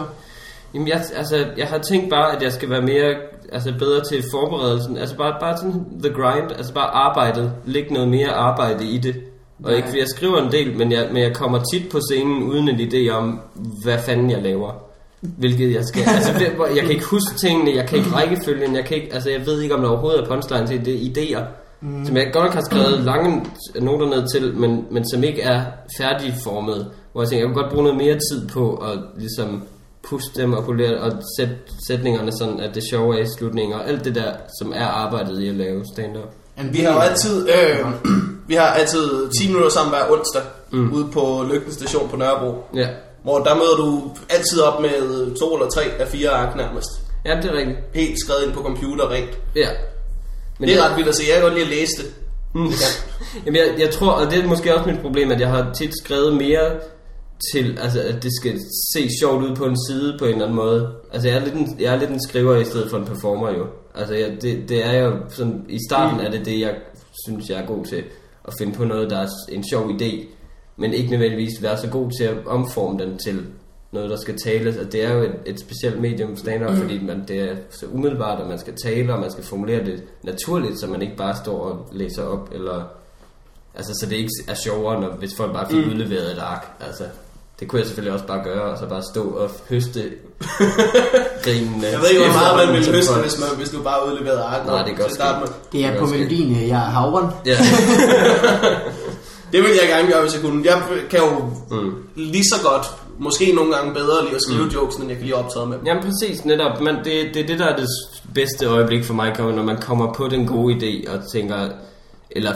Speaker 3: Jamen, jeg, altså, jeg har tænkt bare, at jeg skal være mere, altså bedre til forberedelsen. Altså bare, bare sådan the grind, altså bare arbejdet. Lægge noget mere arbejde i det. Og ikke, jeg skriver en del, men jeg, men jeg kommer tit på scenen uden en idé om, hvad fanden jeg laver. Hvilket jeg skal, altså jeg kan ikke huske tingene, jeg kan ikke rækkefølgen, jeg kan ikke, altså jeg ved ikke om der overhovedet er punchline til det, er idéer. Mm. Som jeg godt nok har skrevet lange noter ned til, men, men som ikke er færdigformet. Hvor jeg tænker, jeg kunne godt bruge noget mere tid på at ligesom puste dem og polere og sætte sætningerne sådan, at det sjove er i slutningen, og alt det der, som er arbejdet i at lave stand-up.
Speaker 1: En
Speaker 2: Vi har jo altid, øh, vi har altid 10 minutter sammen hver onsdag mm. ude på Lygten station på Nørrebro.
Speaker 3: Ja,
Speaker 2: Hvor der møder du altid op med to eller tre af fire ark nærmest.
Speaker 3: ja det er rigtigt.
Speaker 2: Helt skrevet ind på computer rent.
Speaker 3: Ja.
Speaker 2: Men det er
Speaker 3: jeg-
Speaker 2: ret vildt at se. Jeg kan godt lide at læse det.
Speaker 3: Mm. Jamen, jeg, jeg tror, og det er måske også mit problem, at jeg har tit skrevet mere til, altså, at det skal se sjovt ud på en side på en eller anden måde. Altså, jeg er lidt en, jeg er lidt en skriver i stedet for en performer, jo. Altså, jeg, det, det er jo sådan, i starten er det det, jeg synes, jeg er god til. At finde på noget, der er en sjov idé, men ikke nødvendigvis være så god til at omforme den til noget, der skal tales. Og det er jo et, et specielt medium stand-up, mm. fordi man, det er så umiddelbart, at man skal tale, og man skal formulere det naturligt, så man ikke bare står og læser op, eller... Altså, så det ikke er sjovere, når, hvis folk bare fik mm. udleveret et ark. Altså, det kunne jeg selvfølgelig også bare gøre, og så bare stå og høste grinene.
Speaker 2: Jeg ved ikke, hvor meget man ville høste, hvis, man, hvis du bare udleverede ark.
Speaker 3: Nej, det
Speaker 2: starte med.
Speaker 1: Det er på
Speaker 3: er
Speaker 1: melodien, jeg er havren.
Speaker 3: Ja.
Speaker 2: Det vil jeg gerne gøre, hvis jeg kunne. Jeg kan jo
Speaker 3: Mm.
Speaker 2: lige så godt, måske nogle gange bedre lide at skrive mm. jokes, end jeg kan lide at optræde med dem.
Speaker 3: Jamen præcis, netop. Men det, det er det, der er det bedste øjeblik for mig, når man kommer på den gode idé og tænker, eller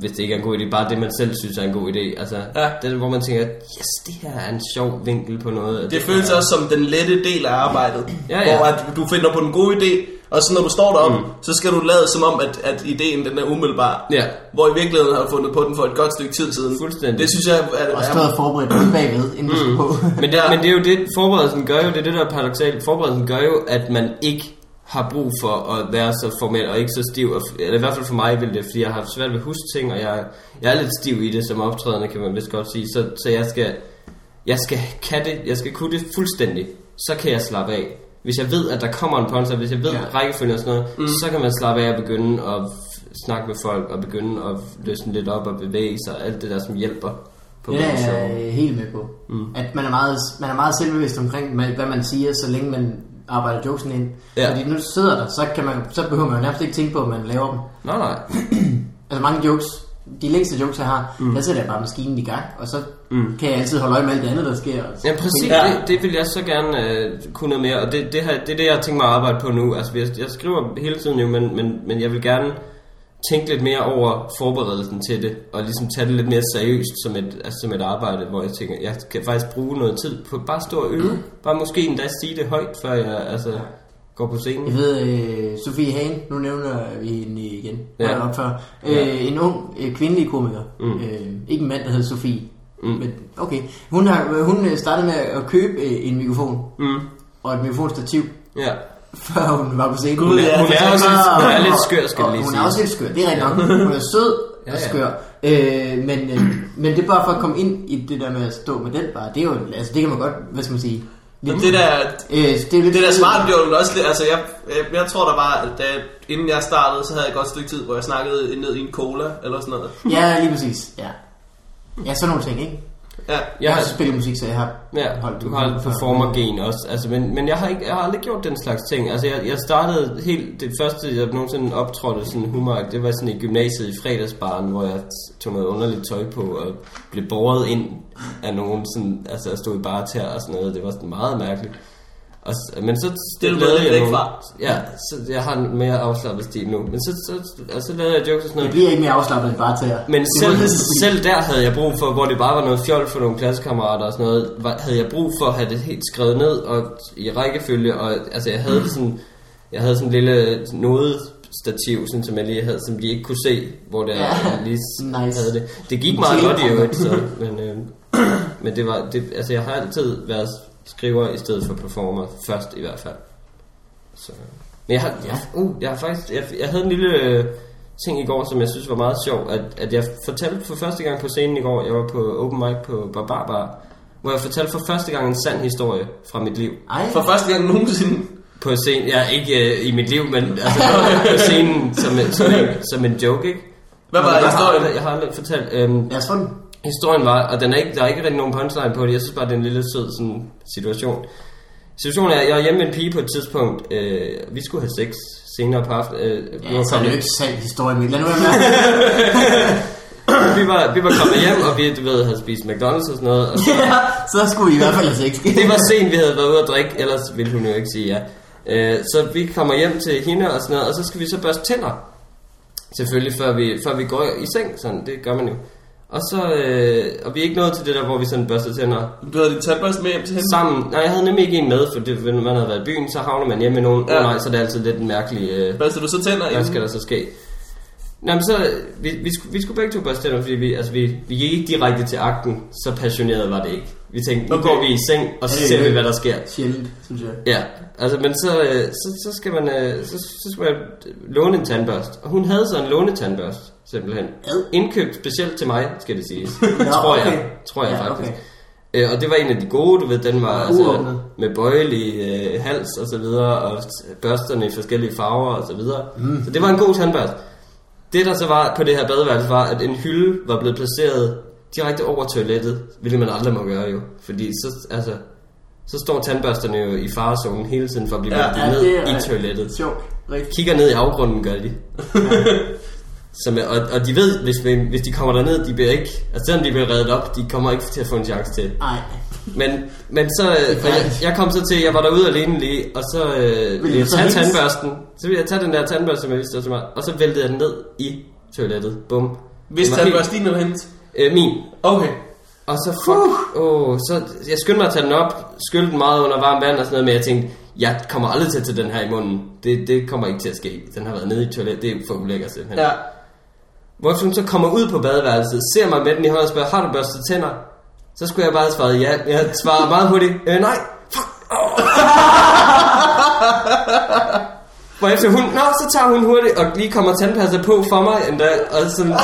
Speaker 3: hvis det ikke er en god idé, bare det, man selv synes er en god idé. Altså,
Speaker 2: Ja.
Speaker 3: det, hvor man tænker, yes, det her er en sjov vinkel på noget.
Speaker 2: Det føles også som den lette del af arbejdet.
Speaker 3: Ja, ja.
Speaker 2: Hvor at du finder på den gode idé, og så når du står deroppe, mm. så skal du lade som om, at, at ideen den er umiddelbar.
Speaker 3: Ja.
Speaker 2: Hvor i virkeligheden har du fundet på den for et godt stykke tid siden.
Speaker 3: Fuldstændig.
Speaker 2: Det synes jeg er...
Speaker 1: Og
Speaker 2: er
Speaker 1: stået forberedt ude bagved, inden du skulle på.
Speaker 3: Men det,
Speaker 2: Ja.
Speaker 3: men det er jo det, forberedelsen gør jo, det er det der er paradoxalt. Forberedelsen gør jo, at man ikke har brug for at være så formel og ikke så stiv. og Eller i hvert fald for mig vil det, fordi jeg har haft svært ved at huske ting, og jeg, jeg er lidt stiv i det som optrædende, kan man vist godt sige. Så, så jeg skal, jeg skal kan det, jeg skal kunne det fuldstændig. Så kan jeg slappe af. Hvis jeg ved, at der kommer en punch, hvis jeg ved
Speaker 1: Ja.
Speaker 3: ja. rækkefølgen og sådan noget, mm. så kan man slappe af og begynde at snakke med folk, og begynde at løsne lidt op og bevæge sig, og alt det der, som hjælper på
Speaker 1: er
Speaker 3: show.
Speaker 1: jeg øh, helt med på. Mm. At man er, meget, man er meget selvbevidst omkring, hvad man siger, så længe man arbejder jokesen ind.
Speaker 3: Ja.
Speaker 1: Fordi nu sidder der, så, kan man, så behøver man nærmest ikke tænke på, at man laver dem.
Speaker 3: Nej, nej.
Speaker 1: Altså mange jokes, de længste jokes jeg har, mm. der sætter jeg bare maskinen i gang, og så mm. kan jeg altid holde øje med alt det andet, der sker.
Speaker 3: Ja, præcis.
Speaker 2: Ja.
Speaker 3: Det, det vil jeg så gerne øh, kunne noget mere, og det, det, har, det er det, jeg har tænkt mig at arbejde på nu. Altså, jeg, jeg skriver hele tiden jo, men, men, men jeg vil gerne tænke lidt mere over forberedelsen til det, og ligesom tage det lidt mere seriøst som et, altså som et arbejde, hvor jeg tænker, jeg kan faktisk bruge noget tid på bare at stå og øve. Bare måske endda sige det højt, før jeg altså, går på scenen.
Speaker 1: Jeg ved, øh, Sofie Hagen, nu nævner vi hende igen,
Speaker 3: Ja.
Speaker 1: ja. op før. Øh, en ung øh, kvindelig komiker, mm. øh, ikke en mand, der hedder Sofie, mm. men okay. Hun, har, hun øh, startede med at købe øh, en mikrofon,
Speaker 3: Mm.
Speaker 1: og et mikrofonstativ,
Speaker 3: Ja.
Speaker 1: før hun var på scenen.
Speaker 2: Gud, ja.
Speaker 3: Hun er også lidt- hun er lidt skør, skal
Speaker 1: og,
Speaker 3: lige
Speaker 1: Hun er også lidt skør, det er rigtigt nok. Hun er sød
Speaker 3: Ja,
Speaker 1: og
Speaker 3: ja.
Speaker 1: skør. Øh, men, øh, men det er bare for at komme ind i det der med at stå med den bare. Det er jo, altså det kan man godt, hvad skal man sige.
Speaker 2: Men det der,
Speaker 1: øh, det, er
Speaker 2: det der smart gjorde det også lidt, altså jeg, jeg, jeg tror der var, at da, inden jeg startede, så havde jeg et godt stykke tid, hvor jeg snakkede ned i en cola, eller sådan noget.
Speaker 1: Ja, lige præcis. Ja. Ja, sådan nogle ting, ikke?
Speaker 2: Ja,
Speaker 1: Jeg har også spillet musik, så jeg har
Speaker 3: Ja,
Speaker 1: holdt
Speaker 3: du har performer-gen også. Altså, men, men jeg har, ikke, jeg har aldrig gjort den slags ting. Altså, jeg, jeg startede helt... Det første, jeg nogensinde optrådte sådan humor, det var sådan i gymnasiet i fredagsbaren, hvor jeg tog noget underligt tøj på og blev båret ind af nogen, sådan, altså jeg stod i bare og sådan noget. Det var sådan meget mærkeligt. Og, men så
Speaker 2: Det er
Speaker 3: lavede jeg nogle-. Ja, så jeg har en mere afslappet stil nu. Men så, så, altså, så lavede jeg jokes og sådan
Speaker 1: Det
Speaker 3: noget.
Speaker 1: bliver ikke mere afslappet end bare til at...
Speaker 3: Men
Speaker 1: Det
Speaker 3: selv, selv der havde jeg brug for, hvor det bare var noget fjol for nogle klassekammerater og sådan noget, var, havde jeg brug for at have det helt skrevet ned og i rækkefølge, og altså jeg havde sådan, jeg havde sådan en lille nodestativ, sådan, som jeg lige havde, som de ikke kunne se, hvor det
Speaker 1: Ja.
Speaker 3: jeg lige
Speaker 1: Nice.
Speaker 3: havde det. Det gik meget godt i øvrigt, så, men, øh, men det var, det, altså jeg har altid været skriver i stedet for performer, først i hvert fald. Så. Men jeg har,
Speaker 1: Ja.
Speaker 3: uh, jeg har faktisk, jeg, jeg havde en lille øh, ting i går, som jeg synes var meget sjov, at, at jeg fortalte for første gang på scenen i går, jeg var på open mic på Barbar Bar, hvor jeg fortalte for første gang en sand historie fra mit liv.
Speaker 1: Ej,
Speaker 2: for første gang nogensinde.
Speaker 3: På scenen, ja, ikke øh, i mit liv, men altså på scenen som, en- som, en, som en joke, ikke?
Speaker 2: Hvad var
Speaker 3: jeg
Speaker 2: historien?
Speaker 3: jeg har aldrig fortalt, øhm,
Speaker 1: lad os få den.
Speaker 3: Historien var, og den er ikke, der er ikke rigtig nogen punchline på det, jeg synes bare, det er en lille sød sådan, situation. Situationen er, jeg er hjemme med en pige på et tidspunkt, øh, vi skulle have sex senere på aftenen. Øh, vi,
Speaker 1: Ja,
Speaker 3: var
Speaker 1: så er det jo ikke sand historie, men lad nu
Speaker 3: vi, var, vi var kommet hjem, og vi du ved, havde spist McDonald's og sådan noget. Og så,
Speaker 1: ja, så skulle vi i hvert fald have sex.
Speaker 3: det var sent, vi havde været ude at drikke, ellers ville hun jo ikke sige ja. Øh, så vi kommer hjem til hende og sådan noget, og så skal vi så børste tænder. Selvfølgelig, før vi, før vi går i seng, sådan, det gør man jo. Og så, øh, og vi er ikke nået til det der, hvor vi sådan børster tænder
Speaker 2: Du havde din tandbørste med hjem til hende?
Speaker 3: sammen. Nej, jeg havde nemlig ikke en med, for det, når man havde været i byen, så havner man hjemme med nogen. Ja. Oh, nej, så er det altid lidt en mærkelig... Øh,
Speaker 2: Børste du så tænder
Speaker 3: hvad skal der så ske? Nå, men så, vi, vi, skulle, vi skulle begge to børste tænder, fordi vi, altså, vi, vi gik ikke direkte til akten, så passioneret var det ikke. Vi tænkte, nu
Speaker 2: Okay.
Speaker 3: går vi i seng, og så
Speaker 1: Ja,
Speaker 3: ser vi, hvad der sker.
Speaker 1: Sjældent, synes jeg.
Speaker 3: Ja, altså, men så, øh, så, så skal man, øh, så, så skal man låne en tandbørst. Og hun havde så en lånetandbørst, simpelthen. Indkøbt specielt til mig, skal det siges.
Speaker 1: Nå,
Speaker 3: tror jeg,
Speaker 1: okay.
Speaker 3: tror jeg
Speaker 1: Ja,
Speaker 3: faktisk.
Speaker 1: okay.
Speaker 3: Øh, og det var en af de gode, du ved, den var altså, med bøjelig øh, hals og så videre, og børsterne i forskellige farver og så videre. Mm. Så det var en god tandbørst. Det der så var på det her badeværelse var, at en hylde var blevet placeret direkte over toilettet, hvilket man aldrig må gøre jo. Fordi så, altså, så står tandbørsterne jo i farezonen hele tiden for at blive
Speaker 2: Ja,
Speaker 3: ja, ned i toilettet.
Speaker 1: Sjovt.
Speaker 3: Kigger ned i afgrunden, gør de. Som, og, og de ved, hvis, vi, hvis de kommer derned, de bliver ikke, altså selvom de bliver reddet op, de kommer ikke til at få en chance til.
Speaker 1: Nej.
Speaker 3: Men, men så, øh, jeg, jeg kom så til, jeg var derude alene lige, og så øh, ville jeg
Speaker 1: så
Speaker 3: tage tandbørsten, så ville jeg tage den der tandbørste, som jeg vidste, var og så væltede jeg den ned i toilettet. Bum.
Speaker 2: Hvis
Speaker 3: Den var helt-
Speaker 2: tandbørste din eller hendes?
Speaker 3: Øh, min.
Speaker 2: Okay.
Speaker 3: Og så fuck, oh, så jeg skyndte mig at tage den op, skyldte den meget under varmt vand og sådan noget, men jeg tænkte, jeg kommer aldrig til at tage den her i munden. Det, det kommer ikke til at ske. Den har været nede i toilettet, det er for ulækkert simpelthen.
Speaker 2: Ja.
Speaker 3: Hvorfor hun så kommer ud på badeværelset, ser mig med den i hånden og spørger, har du børstet tænder? Så skulle jeg bare have svaret ja. Jeg svarer meget hurtigt, øh, nej. Fuck. Hvorefter hun, nå, så tager hun hurtigt og lige kommer tandpasser på for mig endda, og sådan,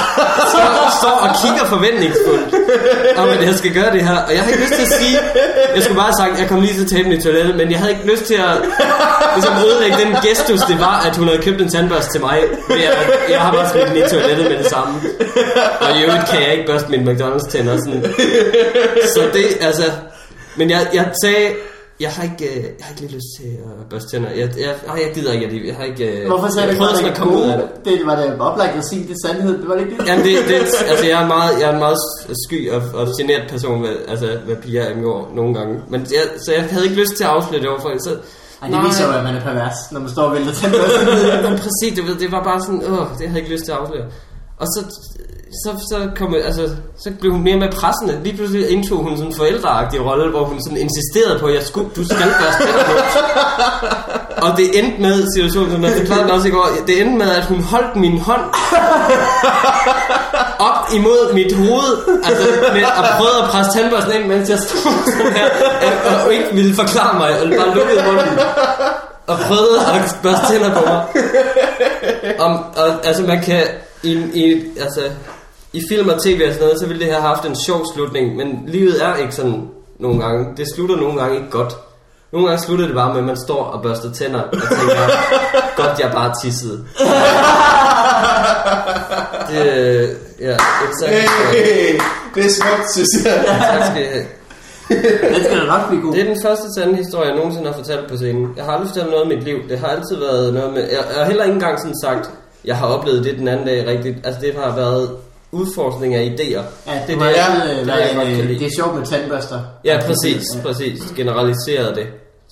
Speaker 3: står, står og kigger forventningsfuldt om, at jeg skal gøre det her. Og jeg har ikke lyst til at sige, jeg skulle bare have sagt, jeg kom lige til at tabe i toilettet, men jeg havde ikke lyst til at ligesom ødelægge den gestus, det var, at hun havde købt en tandbørste til mig. Ved jeg har bare smidt den i toilettet med det samme. Og i øvrigt kan jeg ikke børste mine McDonald's tænder sådan. Så det, altså... Men jeg, jeg sagde, jeg har ikke, øh, jeg har ikke lige lyst til at børste tænder. Jeg, jeg, ej, jeg gider ikke. Jeg, jeg har ikke... øh,
Speaker 1: Hvorfor sagde
Speaker 3: jeg
Speaker 1: du ikke, at
Speaker 3: at komme ud af det.
Speaker 1: det? Det var da oplagt at sige, det er sandhed. Det var det ikke det?
Speaker 3: Jamen, det, det, altså, jeg er, meget, jeg er en meget sky og, og generet person, hvad, altså, hvad piger angår nogle gange. Men jeg, så jeg havde ikke lyst til at afsløre det overfor. Så,
Speaker 1: Ej, det viser jo, at man er pervers, når man står og vælter tandbørsten.
Speaker 3: Men præcis, du ved, det var bare sådan, åh, det havde jeg ikke lyst til at afsløre. Og så, så, så, kom, altså, så blev hun mere med pressende. Lige pludselig indtog hun sådan en forældreagtig rolle, hvor hun sådan insisterede på, at jeg skulle, du skal tænder nu. Og det endte med, situationen, som jeg forklarede også i går, det endte med, at hun holdt min hånd op imod mit hoved, altså med, og prøvede at presse tandbørsten ind, mens jeg stod sådan her, og, og ikke ville forklare mig, og bare lukkede munden og prøvede at børste tænder på mig. Om, og, altså man kan i, i, altså, i film og tv og sådan noget, så ville det have haft en sjov slutning, men livet er ikke sådan nogle gange. Det slutter nogle gange ikke godt. Nogle gange slutter det bare med, at man står og børster tænder og tænker, godt jeg bare tissede. Det, ja, exakt.
Speaker 2: Hey, det er smukt, synes jeg.
Speaker 3: Tak skal I have.
Speaker 1: Den skal da nok blive god.
Speaker 3: Det er den første sande historie, jeg nogensinde har fortalt på scenen. Jeg har aldrig fortalt noget i mit liv. Det har altid været noget med... Jeg, jeg har heller ikke engang sådan sagt, jeg har oplevet det den anden dag rigtigt. Altså det har været udforskning af idéer.
Speaker 1: Ja,
Speaker 3: det
Speaker 1: det,
Speaker 3: er
Speaker 1: må
Speaker 3: det,
Speaker 1: altid
Speaker 3: jeg-
Speaker 1: øh,
Speaker 3: det er det, jeg
Speaker 1: er sjovt med tandbørster.
Speaker 3: Ja, præcis,
Speaker 1: Ja.
Speaker 3: præcis. Generaliseret det.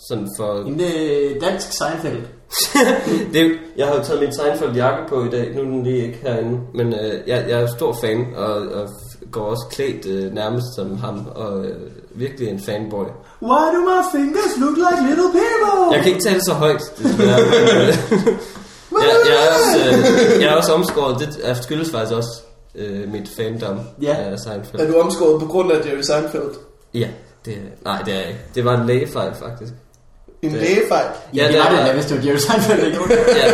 Speaker 3: Sådan for...
Speaker 1: En øh, dansk Seinfeld.
Speaker 3: det, jeg har jo taget min Seinfeld jakke på i dag. Nu er den lige ikke herinde. Men øh, jeg, jeg er stor fan, og, og går også klædt øh, nærmest som ham. Og øh, virkelig en fanboy.
Speaker 1: Why do my fingers look like little people?
Speaker 3: Jeg kan ikke tale så højt, desværre. Men, øh, jeg, jeg, er også, øh, jeg er også omskåret. Det skyldes faktisk også øh, mit fandom
Speaker 1: Ja.
Speaker 3: af Seinfeld.
Speaker 2: Er du omskåret på grund af Jerry Seinfeld?
Speaker 3: Ja, det er, nej, det er jeg ikke. Det var en lægefejl, faktisk.
Speaker 2: En
Speaker 3: Det-
Speaker 2: lægefejl?
Speaker 1: Ja,
Speaker 3: Ja,
Speaker 1: det
Speaker 3: det
Speaker 1: var det hvis det var Jerry Seinfeld, det.
Speaker 3: ja.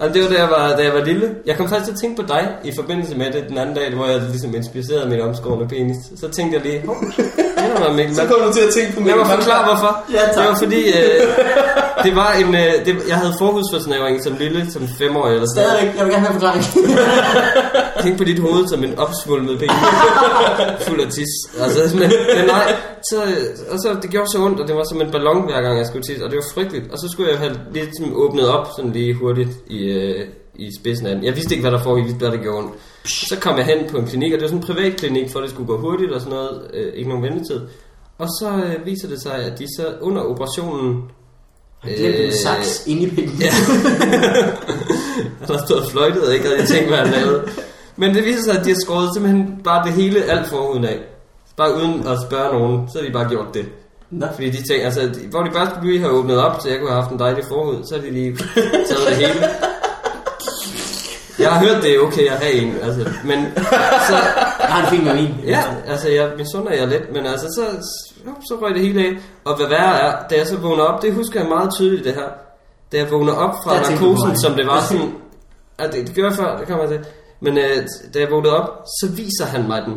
Speaker 3: Og det var da jeg, var, da jeg var lille. Jeg kom faktisk til at tænke på dig i forbindelse med det den anden dag, hvor jeg ligesom inspicerede min omskårende penis. Så tænkte jeg lige, hov, det noget Mikkel
Speaker 2: Så kom du til at tænke på
Speaker 3: mig
Speaker 2: Mikkel
Speaker 3: forklare
Speaker 2: Malmberg.
Speaker 3: hvorfor.
Speaker 1: Ja, tak.
Speaker 3: det var fordi, øh, det var en, øh, det, jeg havde forhudsforsnævring som lille, som femårig eller sådan noget.
Speaker 1: Stadigvæk, jeg vil gerne have forklaring.
Speaker 3: Tænk på dit hoved som en opsvulmet ben. Fuld af tis. Altså, men, men nej, så, og så, det gjorde så ondt, og det var som en ballon hver gang jeg skulle tisse, og det var frygteligt. Og så skulle jeg have ligesom åbnet op sådan lige hurtigt i, øh, i spidsen af den. Jeg vidste ikke, hvad der foregik, hvad der gjorde ondt. Så kom jeg hen på en klinik, og det var sådan en privat klinik, for det skulle gå hurtigt og sådan noget. Øh, ikke nogen ventetid. Og så øh, viser det sig, at de så under operationen
Speaker 1: Jeg glemte en saks inde i pinden.
Speaker 3: Ja. stået og fløjtet, ikke? Og jeg tænkte, hvad han lavede. Men det viser sig, at de har skåret simpelthen bare det hele alt forhuden af. Bare uden at spørge nogen, så har de bare gjort det.
Speaker 1: Nå.
Speaker 3: Fordi de tænkte, altså, hvor de bare skulle lige have åbnet op, så jeg kunne have haft en dejlig forhud, så har de lige taget det hele. Jeg har hørt, det er okay at have en, altså, men så,
Speaker 1: Jeg har det fint med min.
Speaker 3: Ja, altså jeg misunder jeg lidt, men altså så, så røg det hele af. Og hvad værre er, da jeg så vågner op, det husker jeg meget tydeligt det her. Da jeg vågner op fra narkosen, som det var sådan... Ja, det, det gjorde jeg før, det kommer til. Men øh, da jeg vågnede op, så viser han mig den.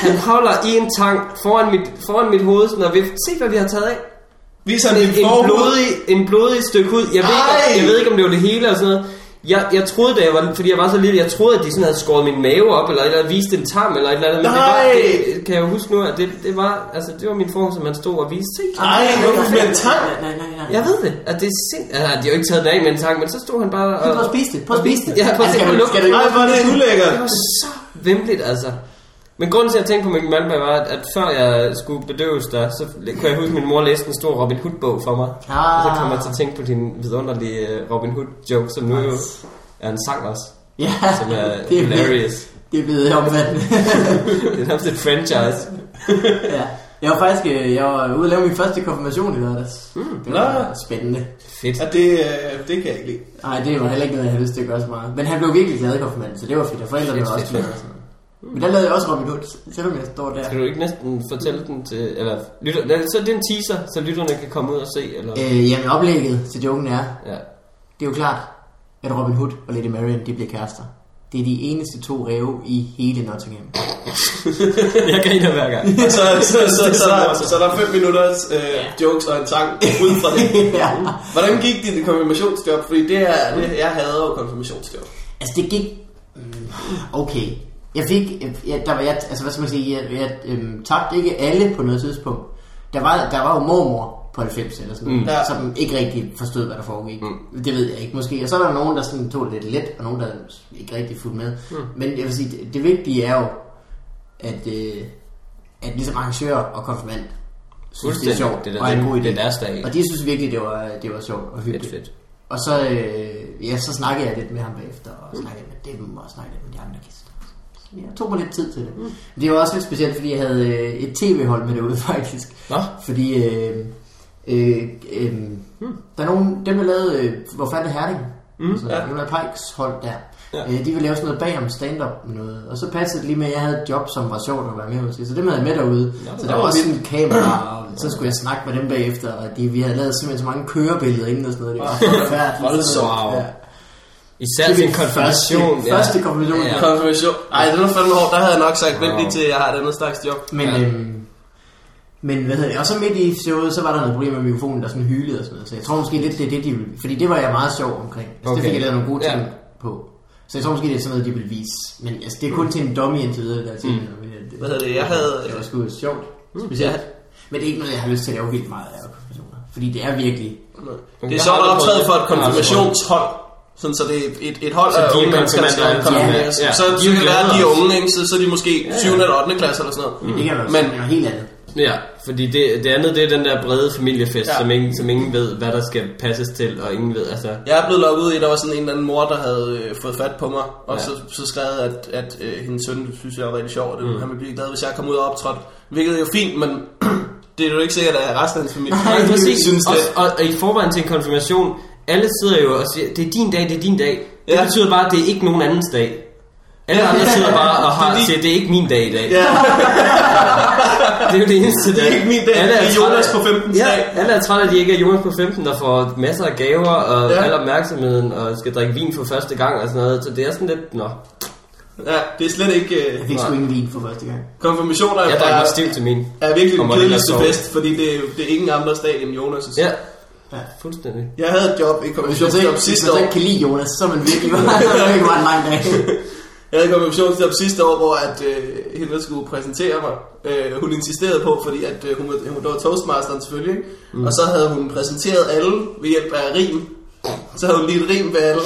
Speaker 3: Han holder i en tang foran mit, foran mit hoved, sådan og vil se, hvad vi har taget af.
Speaker 2: Viser
Speaker 3: En,
Speaker 2: han
Speaker 3: en, blodig, en blodig stykke hud. Jeg ved,
Speaker 2: Ej!
Speaker 3: ikke, jeg ved ikke, om det var det hele eller sådan noget. Jeg, jeg troede, da jeg var, fordi jeg var så lille, jeg troede, at de sådan havde skåret min mave op, eller, eller vist en tarm, eller et eller andet. Men det, var,
Speaker 2: Nej!
Speaker 3: det, kan jeg jo huske nu, at det, det var, altså, det var min form, som man stod og viste. Se,
Speaker 2: Ej, hvorfor med en tang?
Speaker 1: Nej, nej, nej. nej.
Speaker 3: jeg ved det, at det er sind... Altså, de har jo ikke taget det af med en tang, men så stod han bare
Speaker 1: Prøv at
Speaker 3: og...
Speaker 1: spise det. Prøv at spise det.
Speaker 3: Ja, prøv at
Speaker 1: Altså,
Speaker 3: se,
Speaker 1: skal
Speaker 3: hvor
Speaker 1: du-
Speaker 3: lugter
Speaker 1: skal du
Speaker 2: Ej, hvor er det ulækkert.
Speaker 3: Det var så vemmeligt, altså. Men grunden til, at jeg tænkte på Mikkel Malmberg, var, at, at før jeg skulle bedøves der, så kunne jeg huske, at min mor læste en stor Robin Hood-bog for mig.
Speaker 1: Ah.
Speaker 3: Og så kom jeg til at tænke på din vidunderlige øh, Robin Hood-joke, som nu jo er en sang også,
Speaker 1: Ja,
Speaker 3: som er
Speaker 1: det er
Speaker 3: hilarious.
Speaker 1: Det er blevet omvendt.
Speaker 3: Det er nærmest et franchise.
Speaker 1: ja. Jeg var faktisk øh, jeg var ude at lave min første konfirmation i lørdags. Mm. Det var
Speaker 2: Nå.
Speaker 1: spændende.
Speaker 3: Fedt.
Speaker 2: Ja, det, øh, det kan jeg ikke lide.
Speaker 1: Nej, det var heller ikke noget, jeg havde lyst til at gøre så meget. Men han blev virkelig glad i konfirmanden, så det var fedt. Og forældrene
Speaker 3: Fedt,
Speaker 1: var også glade. Men der lavede jeg også Robin Hood, selvom jeg står der.
Speaker 3: Skal du ikke næsten fortælle den til... Eller, lytter, så er det en teaser, så lytterne kan komme ud og se, eller...
Speaker 1: Øh, jamen oplægget til joken er,
Speaker 3: Ja.
Speaker 1: det er jo klart, at Robin Hood og Lady Marian, de bliver kærester. Det er de eneste to ræve i hele Nottingham.
Speaker 3: jeg griner hver gang.
Speaker 2: Så, så, så, så,
Speaker 3: er
Speaker 2: så, der, så der er fem minutters øh, jokes og en sang ud fra det.
Speaker 1: ja.
Speaker 2: Hvordan gik dit konfirmationsjob? Fordi det er, det, jeg hader jo konfirmationsjob.
Speaker 1: Altså det gik... mm, Okay. Jeg fik... Jeg, der var, jeg, altså hvad skal man sige? Jeg, jeg øhm, tabte ikke alle på noget tidspunkt. der var, der var jo mormor på 90 eller sådan noget,
Speaker 2: Mm. Ja.
Speaker 1: som ikke rigtig forstod, hvad der foregik. Mm. Det ved jeg ikke måske. Og så er der nogen, der sådan tog det lidt let, og nogen, der ikke rigtig fulgte med. Mm. Men jeg vil sige, det, det vigtige er jo, at, øh, at ligesom arrangør og konfirmand synes, det er sjovt
Speaker 3: Det er da
Speaker 1: og en god idé.
Speaker 3: det er deres dag.
Speaker 1: Og de synes virkelig, det var, det var sjovt og
Speaker 3: Fedt,
Speaker 1: hyggeligt.
Speaker 3: fedt.
Speaker 1: Og så, øh, ja, så snakkede jeg lidt med ham bagefter, og snakkede med dem, og snakkede med de andre gæster. Jeg tog mig lidt tid til det. Mm. Det var også lidt specielt, fordi jeg havde øh, et tv-hold med derude, faktisk.
Speaker 3: Nå,
Speaker 1: Fordi øh, øh, øh, mm. der er nogen, dem der lavede, øh, hvor fandt Herning, mm. altså,
Speaker 2: Ja.
Speaker 1: ja. af Pikes hold der,
Speaker 3: Ja.
Speaker 1: ja. øh, de ville lave sådan noget bag om stand-up med noget, og så passede det lige med, at jeg havde et job, som var sjovt at være med til, så dem havde jeg med derude. så der var også sådan en kamera, og så skulle jeg snakke med dem bagefter, og de, vi havde lavet simpelthen så mange kørebilleder inden og sådan noget, det var forfærdeligt.
Speaker 3: Voldsomt.
Speaker 1: Ja.
Speaker 3: Især
Speaker 1: Det min
Speaker 3: konfirmation.
Speaker 1: Første, første konfirmation.
Speaker 3: Ja.
Speaker 1: Ja.
Speaker 2: Konfirmation. Ej, det var fandme hårdt. Der havde jeg nok sagt, vent lige til, jeg har et andet slags job.
Speaker 1: Men,
Speaker 3: Ja.
Speaker 1: ja. øhm, men hvad hedder det? Og så midt i showet, så var der noget problem med mikrofonen, der sådan hylede og sådan noget. Så jeg tror måske lidt, det er det, de vil. Fordi det var jeg meget sjov omkring. Altså,
Speaker 3: Okay.
Speaker 1: Det fik jeg lavet nogle gode ting
Speaker 3: Ja.
Speaker 1: ja. på. Så jeg tror måske, det er sådan noget, de vil vise. Men altså, det er kun til en dummy indtil videre, der er til.
Speaker 3: Mm.
Speaker 2: Hvad hedder det? Jeg havde...
Speaker 1: Det var sgu sjovt. Specielt. Men det er ikke noget, jeg har lyst til at lave vildt meget af. Fordi det er virkelig...
Speaker 2: Det er at optræde for et konfirmationshold. Sådan, så det er et, et hold
Speaker 3: Så
Speaker 2: af
Speaker 3: de
Speaker 2: unge mennesker, der skal konfirmeres.
Speaker 3: ja.
Speaker 2: Så
Speaker 3: De
Speaker 2: kan være, de unge, ikke? Så, så er de måske 7. eller 8. klasse eller sådan noget.
Speaker 1: Mm. Det kan være
Speaker 2: Men-
Speaker 1: men, noget helt andet.
Speaker 3: Ja, fordi det, det andet, det er den der brede familiefest,
Speaker 2: Ja.
Speaker 3: som, ingen, som ingen ved, hvad der skal passes til, og ingen ved, altså...
Speaker 2: Jeg er blevet lukket ud i, der var sådan en eller anden mor, der havde øh, fået fat på mig, og
Speaker 3: Ja.
Speaker 2: så, så skrev at, at øh, hendes søn synes jeg var rigtig sjov, og det, mm. han ville blive glad, hvis jeg kom ud og optrådte. Hvilket er jo fint, men det er jo ikke sikkert, at resten af hans familie
Speaker 3: Nej, præcis.
Speaker 2: synes det.
Speaker 3: Også, og, og, i forvejen til en konfirmation, alle sidder jo og siger, det er din dag, det er din dag. Det
Speaker 2: Ja.
Speaker 3: betyder bare, at det er ikke nogen andens dag. Alle andre sidder bare og har, siger, det er ikke min dag i dag.
Speaker 2: Ja,
Speaker 3: Det er jo det eneste
Speaker 2: det er ikke min dag,
Speaker 3: Alle
Speaker 2: det er Jonas på 15.
Speaker 3: Ja,
Speaker 2: dag.
Speaker 3: alle er trætte at de ikke er Jonas på 15, der får masser af gaver og
Speaker 2: Ja.
Speaker 3: al opmærksomheden og skal drikke vin for første gang og sådan noget. Så det er sådan lidt, nå.
Speaker 2: Ja, det er slet ikke... Øh,
Speaker 1: Jeg fik sgu ingen vin for første gang.
Speaker 2: konfirmationer
Speaker 3: Jeg
Speaker 2: er, er,
Speaker 3: til min.
Speaker 2: er virkelig den kedeligste fest, fordi det er, jo- det er ingen andres dag end Jonas'
Speaker 3: Ja,
Speaker 1: Ja.
Speaker 3: fuldstændig.
Speaker 2: Jeg havde et job i
Speaker 1: Hvis ikke,
Speaker 2: sidste
Speaker 1: hvis man
Speaker 2: år.
Speaker 1: ikke kan lide Jonas, så er man virkelig bare en lang dag.
Speaker 2: Jeg havde et konfirmationsjob sidste år, hvor at, øh, hende skulle præsentere mig, øh, hun insisterede på, fordi at, øh, hun, var, hun var toastmasteren selvfølgelig, ikke? mm. og så havde hun præsenteret alle ved hjælp af rim. Så havde hun lige et rim ved alle,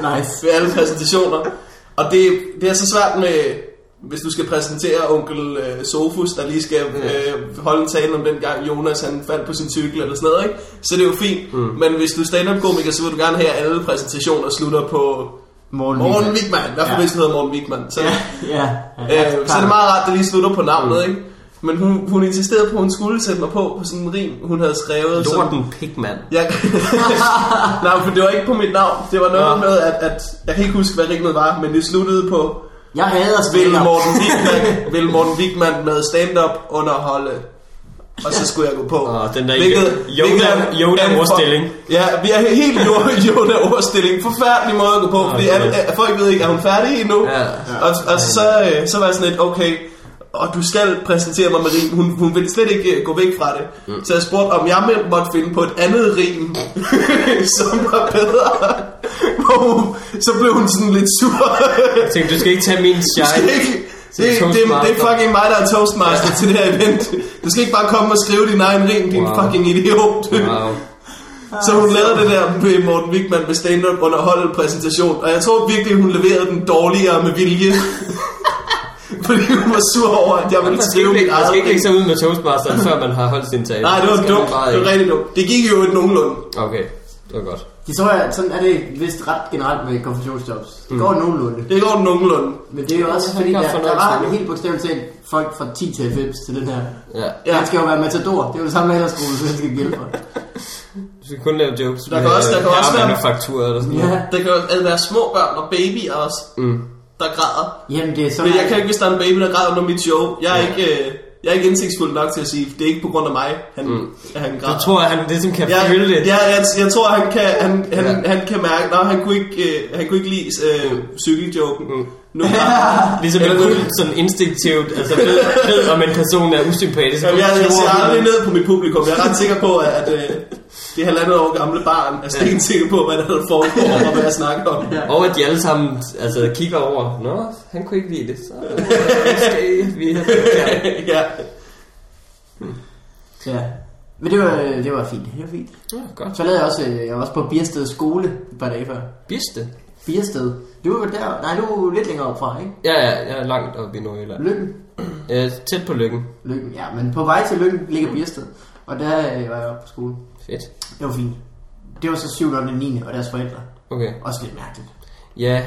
Speaker 1: Nice.
Speaker 2: ved alle præsentationer. Og det, det er så svært med, hvis du skal præsentere onkel øh, Sofus, der lige skal øh, holde en tale om den gang Jonas han faldt på sin cykel eller sådan noget, ikke? så det er jo fint. Mm. Men hvis du er stand-up-komiker, så vil du gerne have, at alle præsentationer slutter på
Speaker 1: Morgen,
Speaker 2: Morten Wigman. I hvert fald
Speaker 1: Ja.
Speaker 2: hvis hedder Morten Wigman. Så,
Speaker 1: Ja, ja. ja,
Speaker 2: øh, så er det meget rart, at det lige slutter på navnet, ikke? Men hun, hun insisterede på, at hun skulle sætte mig på på sådan en rim, hun havde skrevet.
Speaker 3: Lorten Pigman.
Speaker 2: Jeg, nej, for det var ikke på mit navn. Det var noget
Speaker 3: Nå.
Speaker 2: med, at, at jeg kan ikke huske, hvad rimet var, men det sluttede på
Speaker 1: Jeg hader
Speaker 2: Vil
Speaker 1: stand
Speaker 2: Morten Wigman, vil Morten Wigman med stand-up underholde. Og så skulle jeg gå på.
Speaker 3: Åh, den der
Speaker 2: Hvilket-
Speaker 3: Yoda- Yoda- ordstilling.
Speaker 2: Ja, vi er helt Yoda- Yoda-ordstilling. Forfærdelig måde at gå på, fordi
Speaker 3: Okay.
Speaker 2: alle, folk ved ikke, er hun færdig endnu?
Speaker 3: Ja.
Speaker 2: Og, og så, øh, så var jeg sådan lidt, okay, og du skal præsentere mig med rim. Hun, hun ville slet ikke øh, gå væk fra det. Mm. Så jeg spurgte, om jeg må- måtte finde på et andet rim, som var bedre. Hvor hun, så blev hun sådan lidt sur.
Speaker 3: Jeg tænkte, du skal ikke tage min shine.
Speaker 2: det, det, det, er fucking mig, der er toastmaster ja. til det her event. Du skal ikke bare komme og skrive din egen rim, din
Speaker 3: Wow.
Speaker 2: fucking idiot.
Speaker 3: Wow.
Speaker 2: Så hun lavede det der med Morten Wigman med stand-up underholdet præsentation, og jeg tror virkelig, hun leverede den dårligere med vilje. Fordi hun var sur over, at jeg ville skrive
Speaker 3: ikke,
Speaker 2: mit
Speaker 3: man skal
Speaker 2: eget
Speaker 3: ikke lægge sig ud med toastmasteren, før man har holdt sin tale.
Speaker 2: Nej, det var dumt. Det var rigtig dumt. Det gik jo et nogenlunde.
Speaker 3: Okay, det var godt.
Speaker 1: Det tror jeg, sådan er det vist ret generelt med konfirmationsjobs. Det går nogenlunde.
Speaker 2: Det går nogenlunde.
Speaker 1: Men det er jo også
Speaker 3: Ja,
Speaker 1: fordi, der, der
Speaker 3: noget
Speaker 1: var helt bogstaveligt talt folk fra 10 til 90 til den her.
Speaker 3: Ja.
Speaker 1: Han skal jo være matador. Det er jo det samme så han skal gælde for.
Speaker 3: Du skal kun lave jokes
Speaker 2: Der kan også- der kan også være-
Speaker 3: manufaktur eller sådan
Speaker 1: Ja.
Speaker 3: noget.
Speaker 2: Det kan jo altså være små børn og babyer også,
Speaker 3: Mm.
Speaker 2: Der græder.
Speaker 1: Jamen, det er sådan...
Speaker 2: Men jeg kan ikke, hvis der er en baby, der græder under mit show. Jeg er ikke... øh, Jeg er ikke indsigtsfuld nok til at sige, det er ikke på grund af mig, han, mm. at han
Speaker 3: Du
Speaker 2: græder.
Speaker 3: tror, at han ligesom kan
Speaker 2: Ja,
Speaker 3: føle det?
Speaker 2: ja jeg, jeg tror, han kan, han, han,
Speaker 3: Ja.
Speaker 2: ja. han kan mærke, at han kunne ikke, øh, han kunne ikke lide øh, cykeljoken.
Speaker 3: Mm.
Speaker 2: Nu græder
Speaker 3: Ligesom hund
Speaker 2: nu-
Speaker 3: sådan instinktivt, altså ved, ved om en person er usympatisk.
Speaker 2: Jamen, jeg, jeg ser aldrig ned på mit publikum. Jeg er ret sikker på, at, at øh, det halvandet år gamle barn er stensikker på, hvad der foregår og hvad jeg snakker om.
Speaker 1: Ja.
Speaker 3: Og at de alle sammen altså, kigger over. Nå, han kunne ikke lide det. Så måske vi har
Speaker 2: ja.
Speaker 1: Ja. Men det var, det var fint. Det var fint.
Speaker 3: Ja, godt.
Speaker 1: Så lavede jeg også, øh, jeg var også på Biersted skole et par dage før.
Speaker 3: Biste.
Speaker 1: Biersted. Du var der, nej, du er lidt længere op fra, ikke?
Speaker 3: Ja, ja, jeg er langt oppe i Nordjylland.
Speaker 1: Lykken.
Speaker 3: Øh, tæt på lykken.
Speaker 1: Lykken, ja, men på vej til Lykken ligger Biersted. Og der øh, var jeg oppe på skole.
Speaker 3: Fedt.
Speaker 1: Det var fint. Det var så 7. og 9. og deres forældre.
Speaker 3: Okay.
Speaker 1: Også lidt mærkeligt.
Speaker 3: Ja.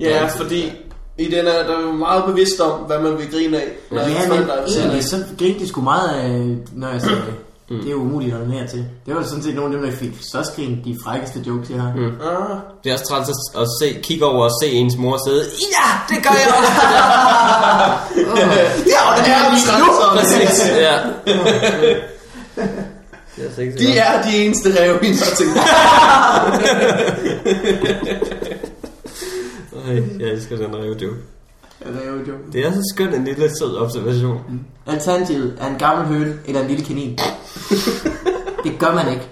Speaker 2: Ja, fordi i den er der er jo meget bevidst om, hvad man vil grine af. når
Speaker 1: Ja, men
Speaker 2: er
Speaker 1: egentlig, så grinte de sgu meget af, når jeg sagde det. Det er jo umuligt at mere til. Det var sådan set nogle af dem, der fik så skrin de frækkeste jokes, jeg har. Mm.
Speaker 2: Ah,
Speaker 3: Det er også træls at, at se, kigge over og se ens mor sidde. Ja, det gør jeg også.
Speaker 2: ja, og det er de nu!
Speaker 3: Præcis, ja.
Speaker 2: De er de eneste rev, vi har tænkt.
Speaker 3: Ej, jeg elsker den rev joke.
Speaker 1: Ja, det er jo.
Speaker 3: Det er så skøn en lille sød observation.
Speaker 1: Alternativet er en gammel høne eller en lille kanin. det gør man ikke.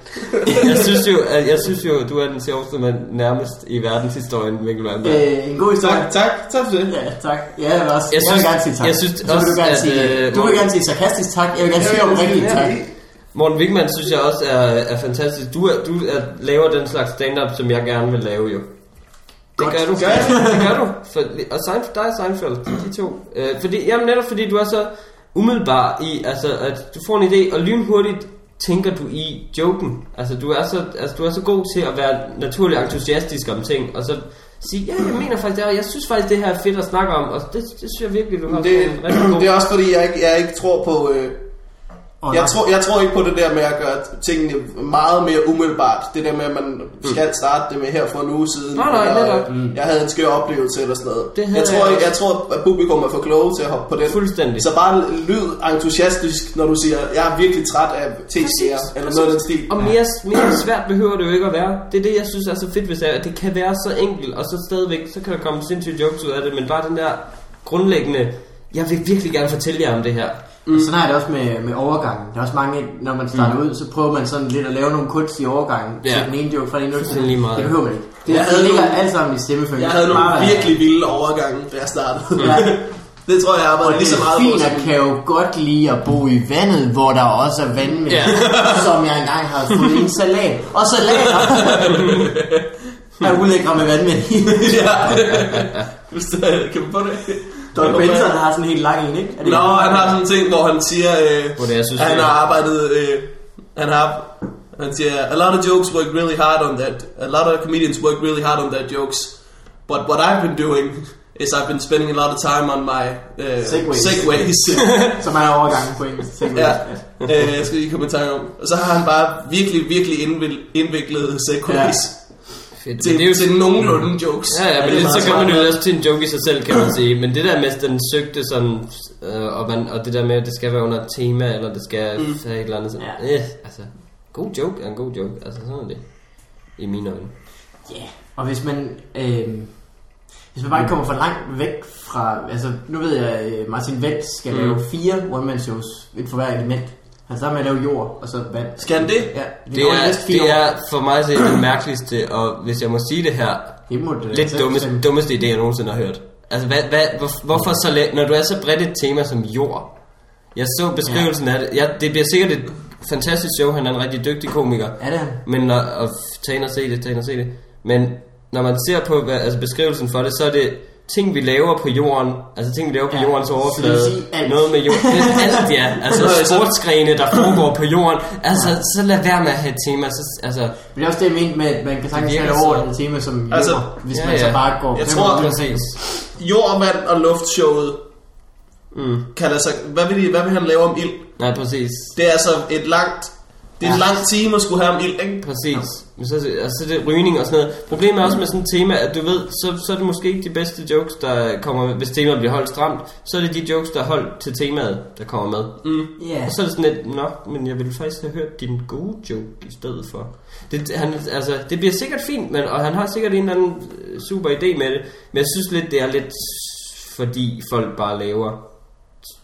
Speaker 3: Jeg synes jo, at, jeg synes jo, at du er den sjoveste mand nærmest i verdenshistorien, Mikkel Wernberg.
Speaker 1: Øh, en god historie.
Speaker 2: Tak, tak, tak for det.
Speaker 1: Ja, tak. Ja, jeg vil, også,
Speaker 3: Jeg
Speaker 1: jeg, jeg vil
Speaker 3: synes-
Speaker 1: gerne sige tak.
Speaker 3: jeg synes
Speaker 1: så vil du
Speaker 3: også,
Speaker 1: gerne
Speaker 3: at,
Speaker 1: sige,
Speaker 3: øh,
Speaker 1: du vil gerne sige sarkastisk tak. Jeg vil gerne sige oprigtigt tak.
Speaker 3: Morten Wigman synes jeg også er, er fantastisk. Du, er, du er, laver den slags stand-up, som jeg gerne vil lave jo. Det
Speaker 1: Godt.
Speaker 3: gør du.
Speaker 2: Gør
Speaker 3: det gør du. For, og Seinfeld, dig og Seinfeld, de to. Øh, fordi, jamen netop fordi du er så umiddelbar i, altså at du får en idé, og lynhurtigt tænker du i joken. Altså du er så, altså, du er så god til at være naturligt entusiastisk om ting, og så sige, ja, jeg mener faktisk det, jeg synes faktisk, det her er fedt at snakke om, og det, det synes jeg virkelig, du har
Speaker 2: Det,
Speaker 3: rigtig god.
Speaker 2: det er også fordi, jeg ikke, jeg ikke tror på... Øh, jeg, tror, jeg tror ikke på det der med at gøre tingene meget mere umiddelbart. Det der med, at man skal starte det med her for en uge siden.
Speaker 3: Nej, nej,
Speaker 2: eller,
Speaker 3: netop.
Speaker 2: øh, Jeg havde en skør oplevelse eller sådan noget.
Speaker 3: Det
Speaker 2: jeg, tror,
Speaker 3: jeg
Speaker 2: jeg, tror, at publikum er for kloge til at hoppe på den.
Speaker 3: Fuldstændig.
Speaker 2: Så bare lyd entusiastisk, når du siger, jeg er virkelig træt af t-skære, eller noget af den stil.
Speaker 3: Og mere, mere svært behøver det jo ikke at være. Det er det, jeg synes er så fedt ved det, at det kan være så enkelt, og så stadigvæk, så kan der komme sindssyge jokes ud af det, men bare den der grundlæggende, jeg vil virkelig gerne fortælle jer om det her.
Speaker 1: Mm. Sådan er det også med, med overgangen. Der er også mange, når man starter mm. ud, så prøver man sådan lidt at lave nogle kunstige overgange
Speaker 3: Ja.
Speaker 1: til den ene joke fra den ene joke. til den. Det behøver man ikke. Det,
Speaker 2: Jeg
Speaker 1: det
Speaker 2: havde
Speaker 1: ligger
Speaker 2: nogle-
Speaker 1: alt sammen i stemmefølgen.
Speaker 2: Jeg havde
Speaker 1: Bare
Speaker 2: nogle
Speaker 1: være-
Speaker 2: virkelig vilde overgange, da jeg startede.
Speaker 1: Ja.
Speaker 2: det tror jeg, jeg
Speaker 1: Og
Speaker 2: arbejdede lige så meget på.
Speaker 1: delfiner kan jo godt lide at bo i vandet, hvor der også er vand med,
Speaker 3: Ja.
Speaker 1: som jeg engang har fået en salat. Og salater er ulækre med vand med.
Speaker 2: ja. Kan man få det?
Speaker 1: Doc Benson har sådan en helt lang en, ikke? Er det
Speaker 2: Nå, han har sådan en ting, hvor han siger, øh,
Speaker 3: Hvor det, jeg synes,
Speaker 2: at han
Speaker 3: er-
Speaker 2: har arbejdet, øh, han har, han siger, a lot of jokes work really hard on that, a lot of comedians work really hard on their jokes, but what I've been doing is I've been spending a lot of time on my uh,
Speaker 1: Segways.
Speaker 2: segways.
Speaker 1: Som er overgangen på engelsk.
Speaker 2: ja, øh, jeg skal lige komme i tanke om. Og så har han bare virkelig, virkelig indviklede segways.
Speaker 3: Fedt.
Speaker 2: Til,
Speaker 3: Men det er jo
Speaker 2: til nogenlunde jokes.
Speaker 3: Ja, ja, men
Speaker 2: det
Speaker 3: det, så kan man jo også til en joke i sig selv, kan man sige. Men det der med den søgte sådan, øh, og, man, og det der med, at det skal være under et tema, eller det skal mm. have et eller andet sådan,
Speaker 1: Ja.
Speaker 3: øh, altså, god joke er en god joke, altså sådan er det, i mine øjne.
Speaker 1: Ja, og hvis man... Øh, hvis man bare kommer for langt væk fra... Altså, nu ved jeg, at Martin Vendt skal
Speaker 3: Mm.
Speaker 1: mm. lave fire one-man-shows inden for hver element. Han starter med at lave jord, og så vand.
Speaker 2: Skal han det?
Speaker 1: Ja,
Speaker 3: Det
Speaker 1: går de
Speaker 3: er, det
Speaker 1: år.
Speaker 3: er for mig at se det mærkeligste, og hvis jeg må sige det her,
Speaker 1: Det må det
Speaker 3: lidt dummeste, dummeste idé, jeg nogensinde har hørt. Altså, hvad, hvad, hvor, hvorfor så la- når du er så bredt et tema som jord? Jeg så beskrivelsen ja. af det. Ja, det bliver sikkert et fantastisk show, han er en rigtig dygtig komiker.
Speaker 1: Er det?
Speaker 3: Men når, og tag ind og se det, tag ind og se det. Men når man ser på hvad, altså beskrivelsen for det, så er det ting, vi laver på jorden. Altså ting, vi laver på
Speaker 1: Ja,
Speaker 3: jordens
Speaker 1: så
Speaker 3: overflade.
Speaker 1: sige alt.
Speaker 3: Noget med jorden. Det er alt, ja. Altså
Speaker 2: så-
Speaker 3: sportsgrene, der foregår på jorden. Altså, så lad være med at have et tema. Så, altså,
Speaker 1: Men det er også det, jeg mente med, at man kan sagtens have over
Speaker 3: så-
Speaker 1: et tema som jord,
Speaker 2: Altså,
Speaker 1: hvis
Speaker 3: ja,
Speaker 1: man så
Speaker 3: ja.
Speaker 1: bare går...
Speaker 2: Jeg tror-
Speaker 3: præcis.
Speaker 2: Jord, vand og luftshowet
Speaker 3: Mm.
Speaker 2: kan altså, hvad vil, de, hvad vil han lave om ild?
Speaker 3: Nej, præcis.
Speaker 2: Det er altså et langt, det er en
Speaker 1: Ja.
Speaker 2: lang time at skulle have om ild, ikke?
Speaker 3: Præcis. Men så, altså, så er det rygning og sådan noget. Problemet er også med sådan et tema, at du ved, så, så er det måske ikke de bedste jokes, der kommer med. Hvis temaet bliver holdt stramt, så er det de jokes, der er holdt til temaet, der kommer med.
Speaker 1: Ja,
Speaker 3: Og så er det sådan lidt, nå, men jeg ville faktisk have hørt din gode joke i stedet for. Det, han, altså, det bliver sikkert fint, men, og han har sikkert en eller anden øh, super idé med det, men jeg synes lidt, det er lidt fordi folk bare laver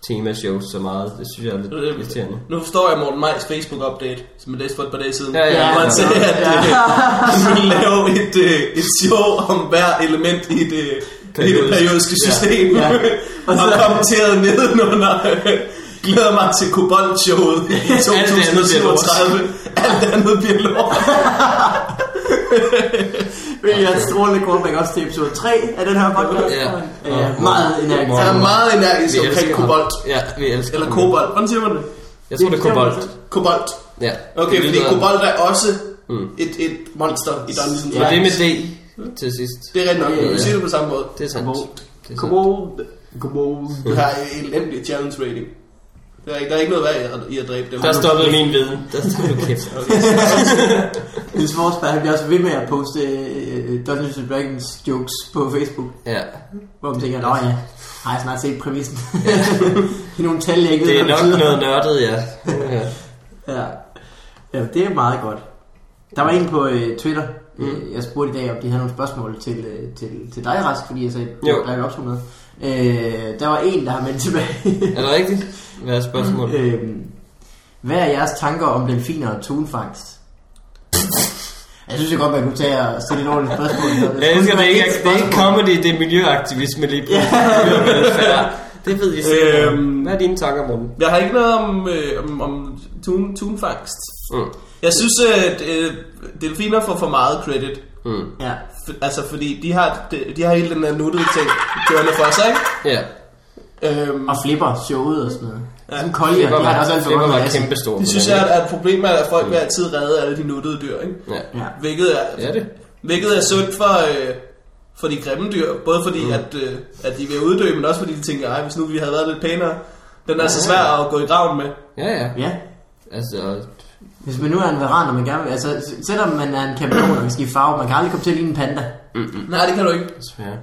Speaker 3: temashows så meget. Det synes jeg er lidt
Speaker 2: Øh,
Speaker 3: irriterende.
Speaker 2: Nu forstår jeg Morten Majs Facebook-update, som jeg læste for et par dage siden.
Speaker 3: Ja, ja,
Speaker 1: ja.
Speaker 2: sagde, at øh, han ville lave et, øh, et show om hver element i det, i det
Speaker 3: Periodisk.
Speaker 2: periodiske
Speaker 3: Ja.
Speaker 2: system.
Speaker 1: Ja.
Speaker 2: og kommenteret nedenunder. Glæder mig til Kobold-showet i
Speaker 3: andet bliver lort.
Speaker 2: 2037. Alt andet bliver lort.
Speaker 1: Vil jeg strålende callback også til episode 3 af den her podcast?
Speaker 3: Ja.
Speaker 1: Ja, meget energisk.
Speaker 2: Han er meget energisk omkring. Kobold.
Speaker 3: Ja, vi elsker
Speaker 2: Eller
Speaker 3: ham.
Speaker 2: Kobold. Hvordan siger man det?
Speaker 3: Jeg tror, det er kobolt.
Speaker 2: Kobold.
Speaker 3: Ja.
Speaker 2: Okay, fordi Kobold er også
Speaker 3: Mm.
Speaker 2: et, et monster i Dungeons and
Speaker 3: Og det er
Speaker 2: Dragons.
Speaker 3: med D til sidst.
Speaker 2: Det er rigtigt nok.
Speaker 1: Ja, ja,
Speaker 2: Du
Speaker 1: ja.
Speaker 2: siger det på samme måde.
Speaker 3: Det er sandt.
Speaker 1: Kobolt.
Speaker 3: Er.
Speaker 1: Kobold. Kobold.
Speaker 2: Du har en elendig challenge rating. Der er, ikke, der er ikke noget værd i at- i at dræbe dem.
Speaker 3: Der stoppede min viden. Der stoppede kæft.
Speaker 1: Niels Forsberg, han bliver også ved med at poste uh, Dungeons and Dragons jokes på Facebook.
Speaker 3: Ja.
Speaker 1: Hvor man tænker, nå ja, har jeg snart set præmissen. det er nogle tal, jeg ikke ved,
Speaker 3: Det er nok
Speaker 1: betyder.
Speaker 3: noget nørdet, ja. ja.
Speaker 1: Ja. ja, det er meget godt. Der var en på øh, Twitter, mm. jeg spurgte i dag, om de havde nogle spørgsmål til, øh, til, til dig, Rask, fordi jeg sagde,
Speaker 3: Jo.
Speaker 1: der er jo optog med. Øh, der var en, der har meldt tilbage.
Speaker 3: Er det rigtigt? Hvad er spørgsmålet?
Speaker 1: øh, hvad er jeres tanker om delfiner og tunfangst? Jeg synes jeg godt, man kunne tage og stille et ordentligt spørgsmål.
Speaker 3: Jeg elsker det ikke.
Speaker 1: Et
Speaker 3: Det er ikke comedy, det er miljøaktivisme lige pludselig. Det ved I sikkert.
Speaker 2: Øhm.
Speaker 3: Hvad er dine tanker, Morten?
Speaker 2: Jeg har ikke noget om, øh, om, om tun, tunfangst.
Speaker 3: Mm.
Speaker 2: Jeg synes, at øh, delfiner får for meget credit.
Speaker 3: Mm.
Speaker 1: Ja.
Speaker 2: F- altså, fordi de har, de, de har hele den der nuttede ting kørende for sig, ikke?
Speaker 3: Ja.
Speaker 2: Øhm,
Speaker 1: Og flipper showet og sådan noget. Ja. Sådan kolde,
Speaker 3: Flipper
Speaker 1: de har også altid
Speaker 3: Flipper
Speaker 1: rundt
Speaker 3: var
Speaker 1: med
Speaker 3: kæmpe stor.
Speaker 2: det synes jeg er er et problem, at folk vil altid redde alle de nuttede dyr, ikke?
Speaker 3: Ja.
Speaker 1: Ja.
Speaker 2: Hvilket er,
Speaker 3: er det.
Speaker 2: hvilket er sundt for, øh, for de grimme dyr. Både fordi, mm. at, øh, at de vil uddø, men også fordi de tænker, ej, hvis nu vi havde været lidt pænere. Den er så svær at gå i graven med.
Speaker 3: Ja, ja.
Speaker 1: Ja.
Speaker 3: Altså,
Speaker 1: Hvis man nu er en varan, og man gerne vil, altså selvom man er en kameleon og kan skifte farve, man kan aldrig komme til at ligne en panda.
Speaker 2: Nej, det kan du ikke.
Speaker 3: desværre.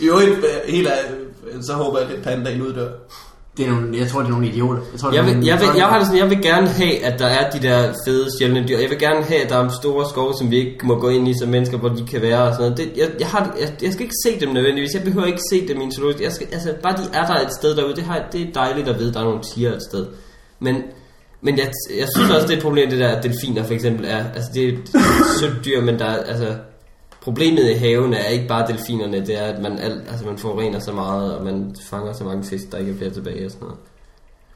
Speaker 2: I øvrigt, øh, helt af, så håber jeg, at pandaen uddør.
Speaker 1: Det er nogle, jeg tror, det er nogle idioter. Jeg, tror,
Speaker 3: Jeg vil,
Speaker 1: nogle-
Speaker 3: jeg, vil, jeg, har det sådan, jeg vil gerne have, at der er de der fede sjældne dyr. Jeg vil gerne have, at der er store skove, som vi ikke må gå ind i som mennesker, hvor de kan være og sådan noget. Det, jeg, jeg, har, jeg, jeg skal ikke se dem nødvendigvis. Jeg behøver ikke se dem i en zoologisk. Jeg skal, altså, bare de er der et sted derude. Det, har, det er dejligt at vide, at der er nogle tiger et sted. Men, men jeg, jeg synes også, det er et problem, det der, at delfiner for eksempel er. Altså, det er et sødt dyr, men der er, altså, problemet i haven er ikke bare delfinerne. Det er, at man, alt, altså, man forurener så meget, og man fanger så mange fisk, der ikke er flere tilbage og sådan noget.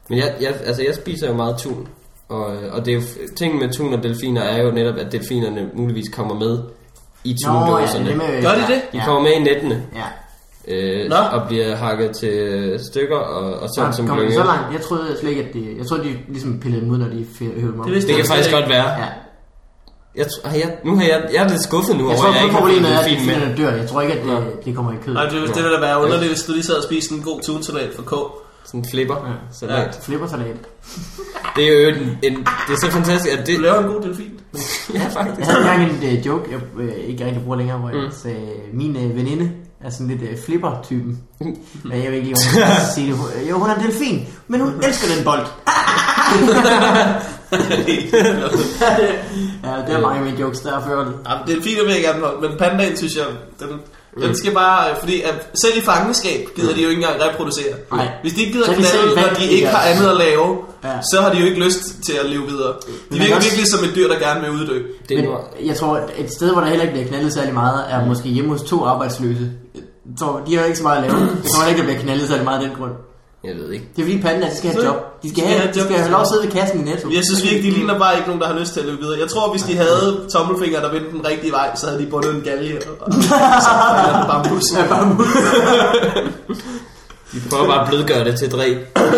Speaker 3: Men jeg, jeg, altså jeg spiser jo meget tun, og, og det er jo, ting med tun og delfiner er jo netop, at delfinerne muligvis kommer med i
Speaker 1: ja,
Speaker 3: tundåserne.
Speaker 1: det med,
Speaker 2: Gør de det?
Speaker 3: De
Speaker 1: Ja.
Speaker 3: kommer med i nettene
Speaker 1: Ja.
Speaker 3: Øh,
Speaker 2: Nå.
Speaker 3: og bliver hakket til stykker og, og sådan som
Speaker 1: Kommer de så langt? Jeg troede slet ikke, at de... Jeg troede, de ligesom pillede dem ud, når de hævde dem op.
Speaker 2: Det
Speaker 3: Det kan faktisk godt være.
Speaker 1: Ja.
Speaker 3: Jeg, har jeg, nu har jeg, jeg er lidt skuffet nu
Speaker 1: Jeg
Speaker 3: over,
Speaker 1: tror,
Speaker 3: jeg
Speaker 1: at
Speaker 3: ikke har
Speaker 1: problemet er, at delfinerne dør. Jeg tror ikke, at det, det kommer i kød.
Speaker 2: Nej, det, det ville da være underligt, hvis du lige sad og spiste en god tunsalat for K.
Speaker 3: Sådan en flipper.
Speaker 1: Ja.
Speaker 3: Salat.
Speaker 1: Flippersalat.
Speaker 3: Det er jo en, en, det er så fantastisk, at det...
Speaker 2: Du laver en god delfin.
Speaker 3: Ja, faktisk.
Speaker 1: Jeg havde engang en uh, joke, jeg uh, ikke rigtig bruger længere, hvor jeg
Speaker 3: Mm.
Speaker 1: sagde, min uh, veninde er sådan lidt uh, flipper-typen. Men jeg ved ikke lige, om skal sige det. Jo, hun er en delfin, men hun elsker den bold. Ja, det er mange af mine jokes, der er ført.
Speaker 2: Jamen, delfiner vil jeg gerne holde, men pandaen synes jeg, den, den skal bare, fordi at selv i fangenskab gider de jo ikke engang reproducere.
Speaker 1: Nej.
Speaker 2: Hvis de ikke gider
Speaker 1: Så er de
Speaker 2: knalde, når de ikke har andet at lave,
Speaker 1: Ja.
Speaker 2: så har de jo ikke lyst til at leve videre. De
Speaker 1: Men
Speaker 2: virker
Speaker 1: også-
Speaker 2: virkelig som et dyr, der gerne vil uddø.
Speaker 3: Det
Speaker 1: Men jeg tror, at et sted, hvor der heller ikke bliver knaldet særlig meget, er måske hjemme hos to arbejdsløse. Jeg tror, de har jo ikke så meget at lave. Jeg tror ikke, der bliver knaldet særlig meget af den grund.
Speaker 3: Jeg ved ikke.
Speaker 1: Det er fordi panden, de skal have et job. De skal have, de skal have lov at sidde ved kassen i Netto.
Speaker 2: Jeg synes virkelig, de ligner bare ikke nogen, der har lyst til at leve videre. Jeg tror, hvis de havde tommelfingre, der vendte den rigtige vej, så havde de bundet en galge og, og så bambus.
Speaker 1: Ja, bare
Speaker 3: De prøver bare at blødgøre det til dræb.
Speaker 2: ja, det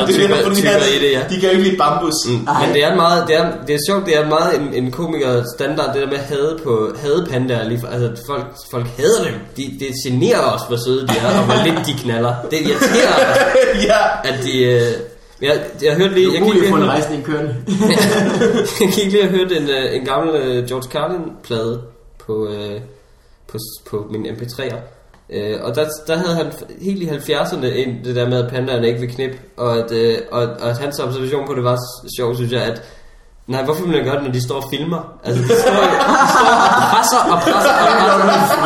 Speaker 2: er
Speaker 3: tykker-
Speaker 2: det, de,
Speaker 3: i det, ja.
Speaker 2: de kan jo ikke lide bambus.
Speaker 3: Mm. Men det er meget, det er, det er sjovt, det er meget en, en komiker standard, det der med hade på hade pandaer, lige altså folk, folk hader dem. De, det generer os, hvor søde de er, og hvor lidt de knaller. Det irriterer
Speaker 2: ja,
Speaker 3: at de... Øh, jeg, jeg hørte lige,
Speaker 1: Det
Speaker 3: jeg
Speaker 1: er umuligt at få en rejsning kørende.
Speaker 3: jeg gik lige og hørte en, øh, en gammel øh, George Carlin-plade på, øh, på, på min MP3'er. Øh, og der, der havde han helt i 70'erne ind, det der med, at pandaerne ikke vil knip, og at, øh, og, og at hans observation på det var sjov, sjovt, synes jeg, at Nej, hvorfor vil man gøre det, når de står og filmer? Altså, de står, de står og presser og presser og presser.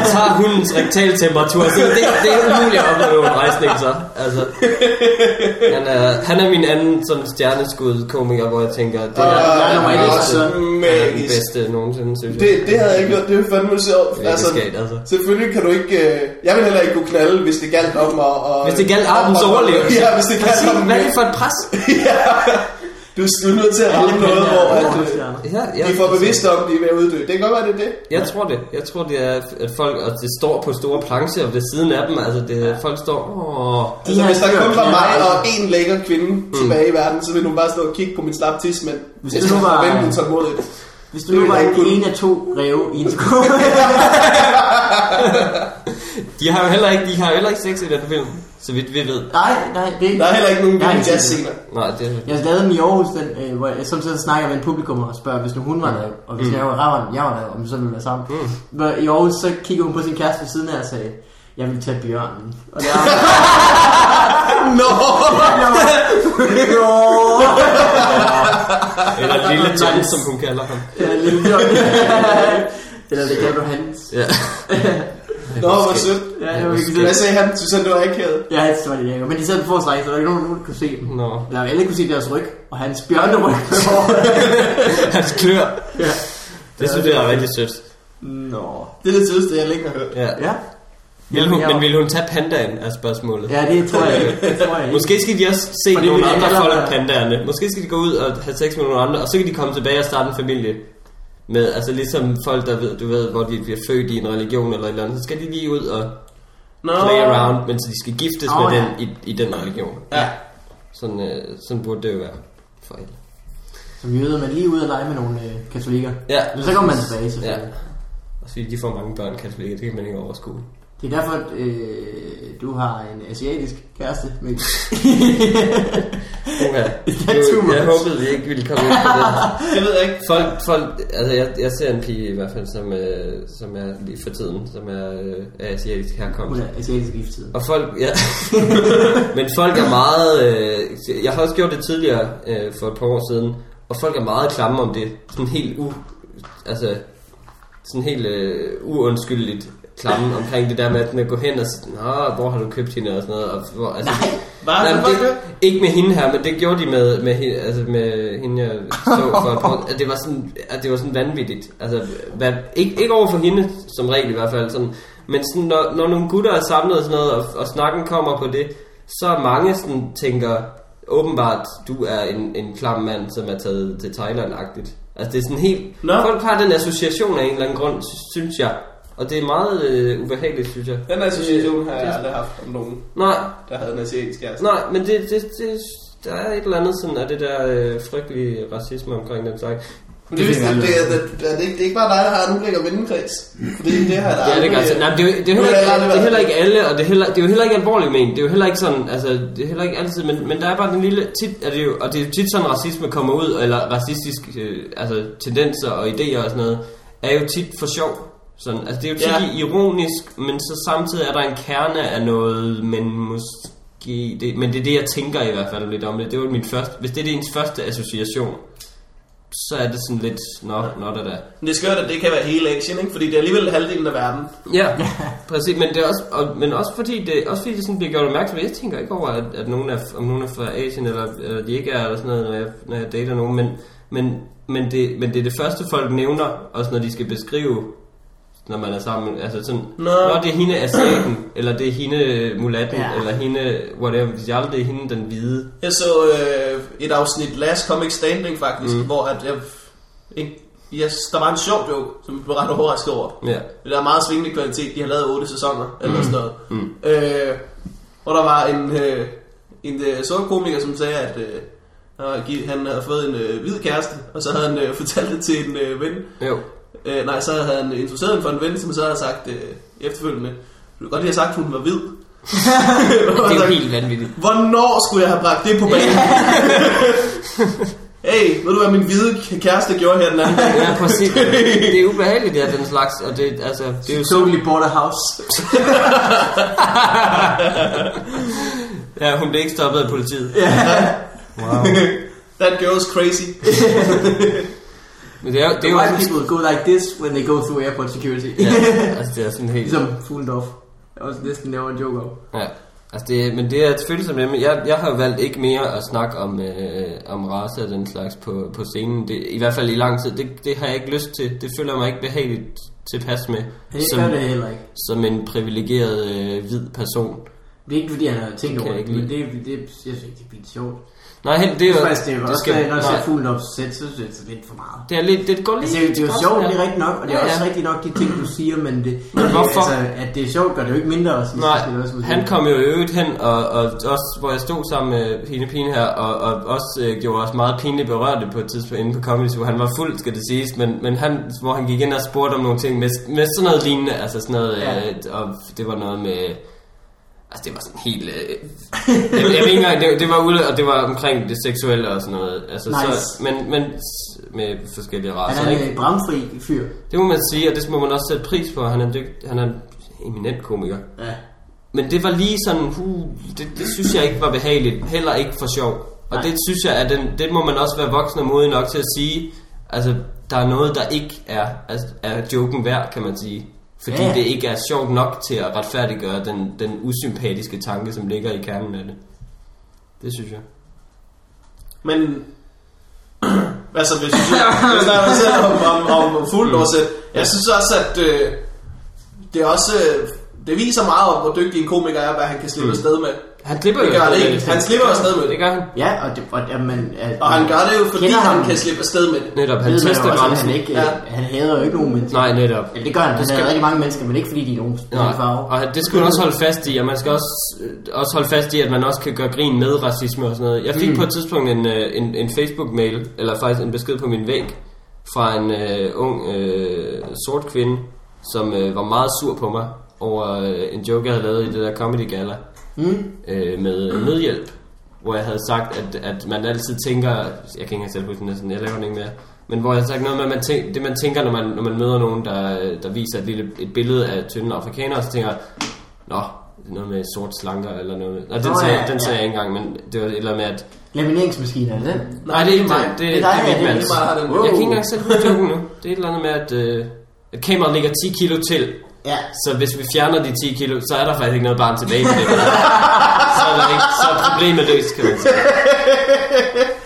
Speaker 3: Og tager hundens rektaltemperatur. Så det, det er umuligt at opleve en rejsning, så. Altså, han, er, han er min anden sådan stjerneskud komiker, hvor jeg tænker, det er,
Speaker 2: Og
Speaker 1: er nummer
Speaker 2: han er også
Speaker 1: så-
Speaker 3: han er den bedste nogensinde, synes jeg.
Speaker 2: Det, det havde jeg ikke gjort, det er fandme sjovt.
Speaker 3: Er ikke skægt, altså.
Speaker 2: Selvfølgelig kan du ikke... øh, Jeg vil heller ikke kunne knalde, hvis det galt om at... at
Speaker 3: Hvis det galt
Speaker 2: om at-
Speaker 3: overlevelse.
Speaker 2: Ja, hvis det galt om...
Speaker 3: hvad er det for et pres?
Speaker 2: ja, du, du er nødt til at ramme noget, hvor at, øh,
Speaker 3: Ja, ja,
Speaker 2: de får bevidst om, at de er ved at uddø. Det kan godt være, det er det.
Speaker 3: Jeg tror det. Jeg tror det er, at folk, og det står på store plancher ved siden af dem. Altså, det, folk står, åh,
Speaker 2: Altså, hvis der kun var mig og en lækker kvinde tilbage i verden, så ville hun bare stå og kigge på min slap tis, men
Speaker 1: Hvis
Speaker 2: jeg
Speaker 1: det
Speaker 2: skal
Speaker 1: nu var-
Speaker 2: forvente min tålmodighed.
Speaker 1: Hvis du nu var en, en af to ræve i en skole.
Speaker 3: de har jo heller ikke, de har heller ikke sex i den film, så vidt vi ved.
Speaker 1: nej, nej, det er ikke.
Speaker 2: Der er heller ikke nogen vilde jazzscener.
Speaker 3: Nej, det er
Speaker 1: Jeg lavede den i Aarhus, den, øh, hvor jeg samtidig snakker med en publikum og spørger, hvis nu hun var der, og hvis jeg var der, jeg var der, om vi så ville være sammen. Men I Aarhus, så kiggede hun på sin kæreste ved siden af og sagde, jeg vil tage bjørnen. Og det er
Speaker 2: Nå!
Speaker 3: Eller Lille Tom, som hun kalder ham.
Speaker 1: Ja, lille bjørn. Eller det kan du hans.
Speaker 3: Ja.
Speaker 2: Nå, hvor sødt.
Speaker 1: Ja, det var virkelig
Speaker 2: Hvad
Speaker 1: det.
Speaker 2: sagde han? Synes han, det var akavet?
Speaker 1: Ja, jeg tror det. Men de sad på række, så der var ikke nogen, nogen der kunne se dem.
Speaker 3: Nå.
Speaker 1: Eller alle kunne se deres ryg, og hans bjørneryg.
Speaker 3: Hans klør.
Speaker 1: ja.
Speaker 3: Det synes jeg er rigtig sødt.
Speaker 1: Nå.
Speaker 2: Det er det sødeste, jeg længe har hørt.
Speaker 3: Ja.
Speaker 1: Ja.
Speaker 3: Vil hun, men vil hun tage pandaen, er spørgsmålet.
Speaker 1: Ja, det tror jeg ikke. Det tror jeg ikke.
Speaker 3: Måske skal de også se
Speaker 1: Fordi
Speaker 3: nogle andre folk, pandaerne. Måske skal de gå ud og have sex med nogle andre, og så kan de komme tilbage og starte en familie. Med, altså ligesom folk, der ved, du ved, hvor de bliver født i en religion eller et eller andet, så skal de lige ud og
Speaker 2: Nå.
Speaker 3: play around, men så de skal giftes
Speaker 1: Åh,
Speaker 3: med
Speaker 1: ja.
Speaker 3: den i, i den religion.
Speaker 2: Ja.
Speaker 3: Sådan, øh, sådan burde det jo være for alle.
Speaker 1: Som jøde, man lige ude og lege med nogle øh, katolikker.
Speaker 3: Ja.
Speaker 1: Men så kommer man tilbage,
Speaker 3: Ja.
Speaker 1: selvfølgelig.
Speaker 3: Og så de får mange børn, katolikker, det kan man ikke overskue.
Speaker 1: Det er derfor, at øh, du har en asiatisk kæreste, Mikkel. Too
Speaker 3: Nu, jeg håbede, vi ikke ville komme ind på det.
Speaker 2: Det ved jeg ikke.
Speaker 3: Folk, folk, altså jeg, jeg ser en pige i hvert fald, som, øh, som er lige for tiden, som er øh, asiatisk
Speaker 1: Hun
Speaker 3: herkomst.
Speaker 1: er asiatisk gifttid.
Speaker 3: Og folk, ja. Men folk er meget, øh, jeg har også gjort det tidligere øh, for et par år siden, og folk er meget klamme om det. Sådan helt u, altså, sådan helt øh, uundskyldeligt klamme omkring det der med, at man går hen og siger, Nå, hvor har du købt hende og sådan noget. Og, hvor, altså,
Speaker 1: Nej.
Speaker 2: Hvad?
Speaker 3: Nej,
Speaker 2: det,
Speaker 3: det, ikke med hende her, men det gjorde de med, med, hende, altså med hende, jeg så for et par at det var sådan, at det var sådan vanvittigt. Altså, hvad, ikke, ikke over for hende, som regel i hvert fald, sådan, men sådan, når, når nogle gutter er samlet og sådan noget, og, og snakken kommer på det, så er mange sådan tænker, åbenbart, du er en, en klam mand, som er taget til Thailand-agtigt. Altså det er sådan helt,
Speaker 2: Nå.
Speaker 3: folk har den association af en eller anden grund, sy- synes jeg. Og det er meget øh, ubehageligt, synes jeg.
Speaker 2: Den association har jeg
Speaker 3: Det-
Speaker 2: aldrig haft om nogen,
Speaker 3: Nej,
Speaker 2: der havde en asiatisk kæreste.
Speaker 3: Nej, men det, det, det, der er et eller andet sådan af det der øh, frygtelige racisme omkring den slags.
Speaker 2: Men det, det, det, det, det, det, det, det er ikke bare dig, der har en ulækker vennekreds. Fordi det da
Speaker 3: Ja, det er altså, nej, men det, er det, er heller ikke, det er heller ikke alle, og det er, heller, det er jo heller ikke alvorligt ment. Det er jo heller ikke sådan, altså, det er heller ikke altid, men, men der er bare den lille, tit er det jo, og det er jo tit sådan, racisme kommer ud, eller racistiske øh, altså, tendenser og idéer og sådan noget, er jo tit for sjov. Sådan, altså, det er jo tit
Speaker 2: Ja.
Speaker 3: ironisk, men så samtidig er der en kerne af noget, men måske, det, men det er det, jeg tænker i hvert fald lidt om det. Det var min første, hvis det er ens første association, så er det sådan lidt, nå, nå da da.
Speaker 2: Men det er skørt, at det kan være hele Asien, ikke? Fordi det er alligevel halvdelen af verden.
Speaker 3: Ja, præcis, men, det er også, og, men også fordi det, også fordi det sådan bliver gjort opmærksom. Jeg tænker ikke over, at, at nogen er, om nogen er fra Asien, eller, eller de ikke er, eller sådan noget, når jeg, når jeg dater nogen, men, men, men, det, men det er det første, folk nævner, også når de skal beskrive, når man er sammen. Altså sådan,
Speaker 2: Nå.
Speaker 3: Nå, det er hende asiaten, eller det er hende mulatten,
Speaker 1: Ja.
Speaker 3: eller hende, whatever, de aldrig, det er hende den hvide.
Speaker 2: Jeg så øh, et afsnit Last Comic Standing faktisk, mm. hvor at jeg, ikke, yes, der var en sjov joke, som jeg blev ret overrasket over.
Speaker 3: Ja.
Speaker 2: Det er meget svingende kvalitet. De har lavet otte sæsoner, eller sådan noget. Mm. Øh, hvor der var en, øh, en øh, sort komiker, som sagde, at øh, han havde fået en øh, hvid kæreste, og så havde han øh, fortalt det til en øh, ven.
Speaker 3: Jo.
Speaker 2: Øh, nej, så havde han introduceret hende for en ven, som så havde sagt øh, efterfølgende, du kan godt lige have sagt, at hun var hvid.
Speaker 3: Det er jo helt vanvittigt.
Speaker 2: Hvornår skulle jeg have bragt det på banen? hey, ved du hvad min hvide kæreste gjorde her den anden dag?
Speaker 3: Ja, præcis. Det er ubehageligt, det er den slags, og det, altså, det er jo
Speaker 1: Totally bought a house.
Speaker 3: Ja, hun blev ikke stoppet af politiet.
Speaker 1: Ja.
Speaker 3: Wow.
Speaker 2: That girl's crazy.
Speaker 3: Men det er, det er jo også...
Speaker 1: people go like this when they go through airport security.
Speaker 3: Ja, altså det er sådan helt...
Speaker 1: ligesom Fuglendorf. Jeg også næsten laver en joke om.
Speaker 3: Ja, altså det, men det er som det, men jeg, jeg har valgt ikke mere at snakke om, øh, om race og den slags på, på scenen, det, i hvert fald i lang tid, det, det har jeg ikke lyst til, det føler mig ikke behageligt tilpas med,
Speaker 1: Det
Speaker 3: som,
Speaker 1: det heller ikke.
Speaker 3: som en privilegeret øh, hvid person.
Speaker 1: Det er ikke fordi, han har tænkt
Speaker 3: Det
Speaker 1: over det, men det, det, jeg synes ikke, det bliver sjovt.
Speaker 3: Nej, helt, det er
Speaker 1: Det
Speaker 3: jo...
Speaker 1: er faktisk, det er jo også,
Speaker 3: skal,
Speaker 1: når jeg ser
Speaker 3: nej,
Speaker 1: Fuglendorf sæt, så synes jeg, det er lidt for meget.
Speaker 3: det er lidt, det går lige...
Speaker 1: Altså, det er jo sjovt, det er rigtigt nok, og det er
Speaker 3: Ja,
Speaker 1: også
Speaker 3: ja.
Speaker 1: rigtigt nok de ting, du siger, men det,
Speaker 3: Men hvorfor?
Speaker 1: altså, at det er sjovt, gør det jo ikke mindre sige,
Speaker 3: Nej,
Speaker 1: det også
Speaker 3: han kom jo øvrigt hen, og, og også hvor jeg stod sammen med Pine Pine her, og, og også øh, gjorde os meget pinligt berørte på et tidspunkt inde på Comedy Zoo. Han var fuld, skal det siges, men, men han, hvor han gik ind og spurgte om nogle ting med, med sådan noget lignende, altså sådan noget,
Speaker 1: Ja.
Speaker 3: øh, og det var noget med... Altså det var sådan helt... Øh, jeg, jeg engang, det, det var ude, og det var omkring det seksuelle og sådan noget. Altså,
Speaker 1: Nice.
Speaker 3: så, men, men med forskellige racer,
Speaker 1: Han er
Speaker 3: ikke?
Speaker 1: en bramfri fyr.
Speaker 3: Det må man sige, og det må man også sætte pris på. Han er, dygt, han er en eminent komiker.
Speaker 1: Ja.
Speaker 3: Men det var lige sådan, uh, det, det synes jeg ikke var behageligt. Heller ikke for sjov. Og
Speaker 1: Nej.
Speaker 3: det synes jeg, at den, det må man også være voksen og modig nok til at sige. Altså, der er noget, der ikke er, er, er joken værd, kan man sige. Fordi
Speaker 1: Ja.
Speaker 3: det ikke er sjovt nok til at retfærdiggøre den, den usympatiske tanke, som ligger i kernen af det. Det synes jeg.
Speaker 2: Men altså, hvis vi hvis der selv om, om, om fuldårsæt, jeg synes også, at øh, det er også øh, det viser meget om, hvor dygtig en komiker er, hvad han kan slippe afsted med.
Speaker 3: Han slipper
Speaker 2: Det
Speaker 3: jo
Speaker 2: gør det
Speaker 3: med
Speaker 2: ikke. Han slipper afsted med det.
Speaker 3: Det gør han.
Speaker 1: Ja, og, det, og, jamen, at,
Speaker 2: Og han gør det jo, fordi han
Speaker 1: ham?
Speaker 2: kan slippe afsted med det.
Speaker 3: Netop, han tester grænsen.
Speaker 1: han, ikke,
Speaker 2: Ja.
Speaker 1: ja. han hader jo ikke nogen mennesker.
Speaker 3: Nej, netop.
Speaker 1: Eller det gør han, han
Speaker 3: skal-
Speaker 1: hader rigtig mange mennesker, men ikke fordi de er nogen
Speaker 3: Nej,
Speaker 1: farve.
Speaker 3: og det skal man også holde fast i, og man skal også, øh, også holde fast i, at man også kan gøre grin med racisme og sådan noget. Jeg fik mm. på et tidspunkt en, øh, en, en Facebook-mail, eller faktisk en besked på min væg, fra en øh, ung øh, sort kvinde, som øh, var meget sur på mig over øh, en joke, jeg havde lavet i det der Comedy Gala
Speaker 1: Mm.
Speaker 3: øh, med nødhjælp, hvor jeg havde sagt, at, at man altid tænker, jeg kan ikke engang selv huske næsten, jeg laver den ikke mere, men hvor jeg havde sagt noget med, at man tænk, det man tænker, når man, når man møder nogen, der, der viser et, lille, et billede af tynde afrikanere, så tænker jeg, nå, det er noget med sort slanker eller noget. Nej, den,
Speaker 1: Nå,
Speaker 3: sagde,
Speaker 1: ja,
Speaker 3: den
Speaker 1: ja.
Speaker 3: sagde jeg ikke engang, men det var et eller andet med, at
Speaker 1: Lamineringsmaskine, er det den?
Speaker 3: Nej, det er ikke
Speaker 2: mig.
Speaker 3: Det, det,
Speaker 1: Det er
Speaker 3: min mands. Jeg kan ikke engang selv huske nu. Det er et eller andet med, at, øh, at kameraet ligger 10 kilo til.
Speaker 1: Ja.
Speaker 3: Så hvis vi fjerner de 10 kilo, så er der faktisk ikke noget barn tilbage på det. så, er der ikke, så er problemet løst, kan man sige.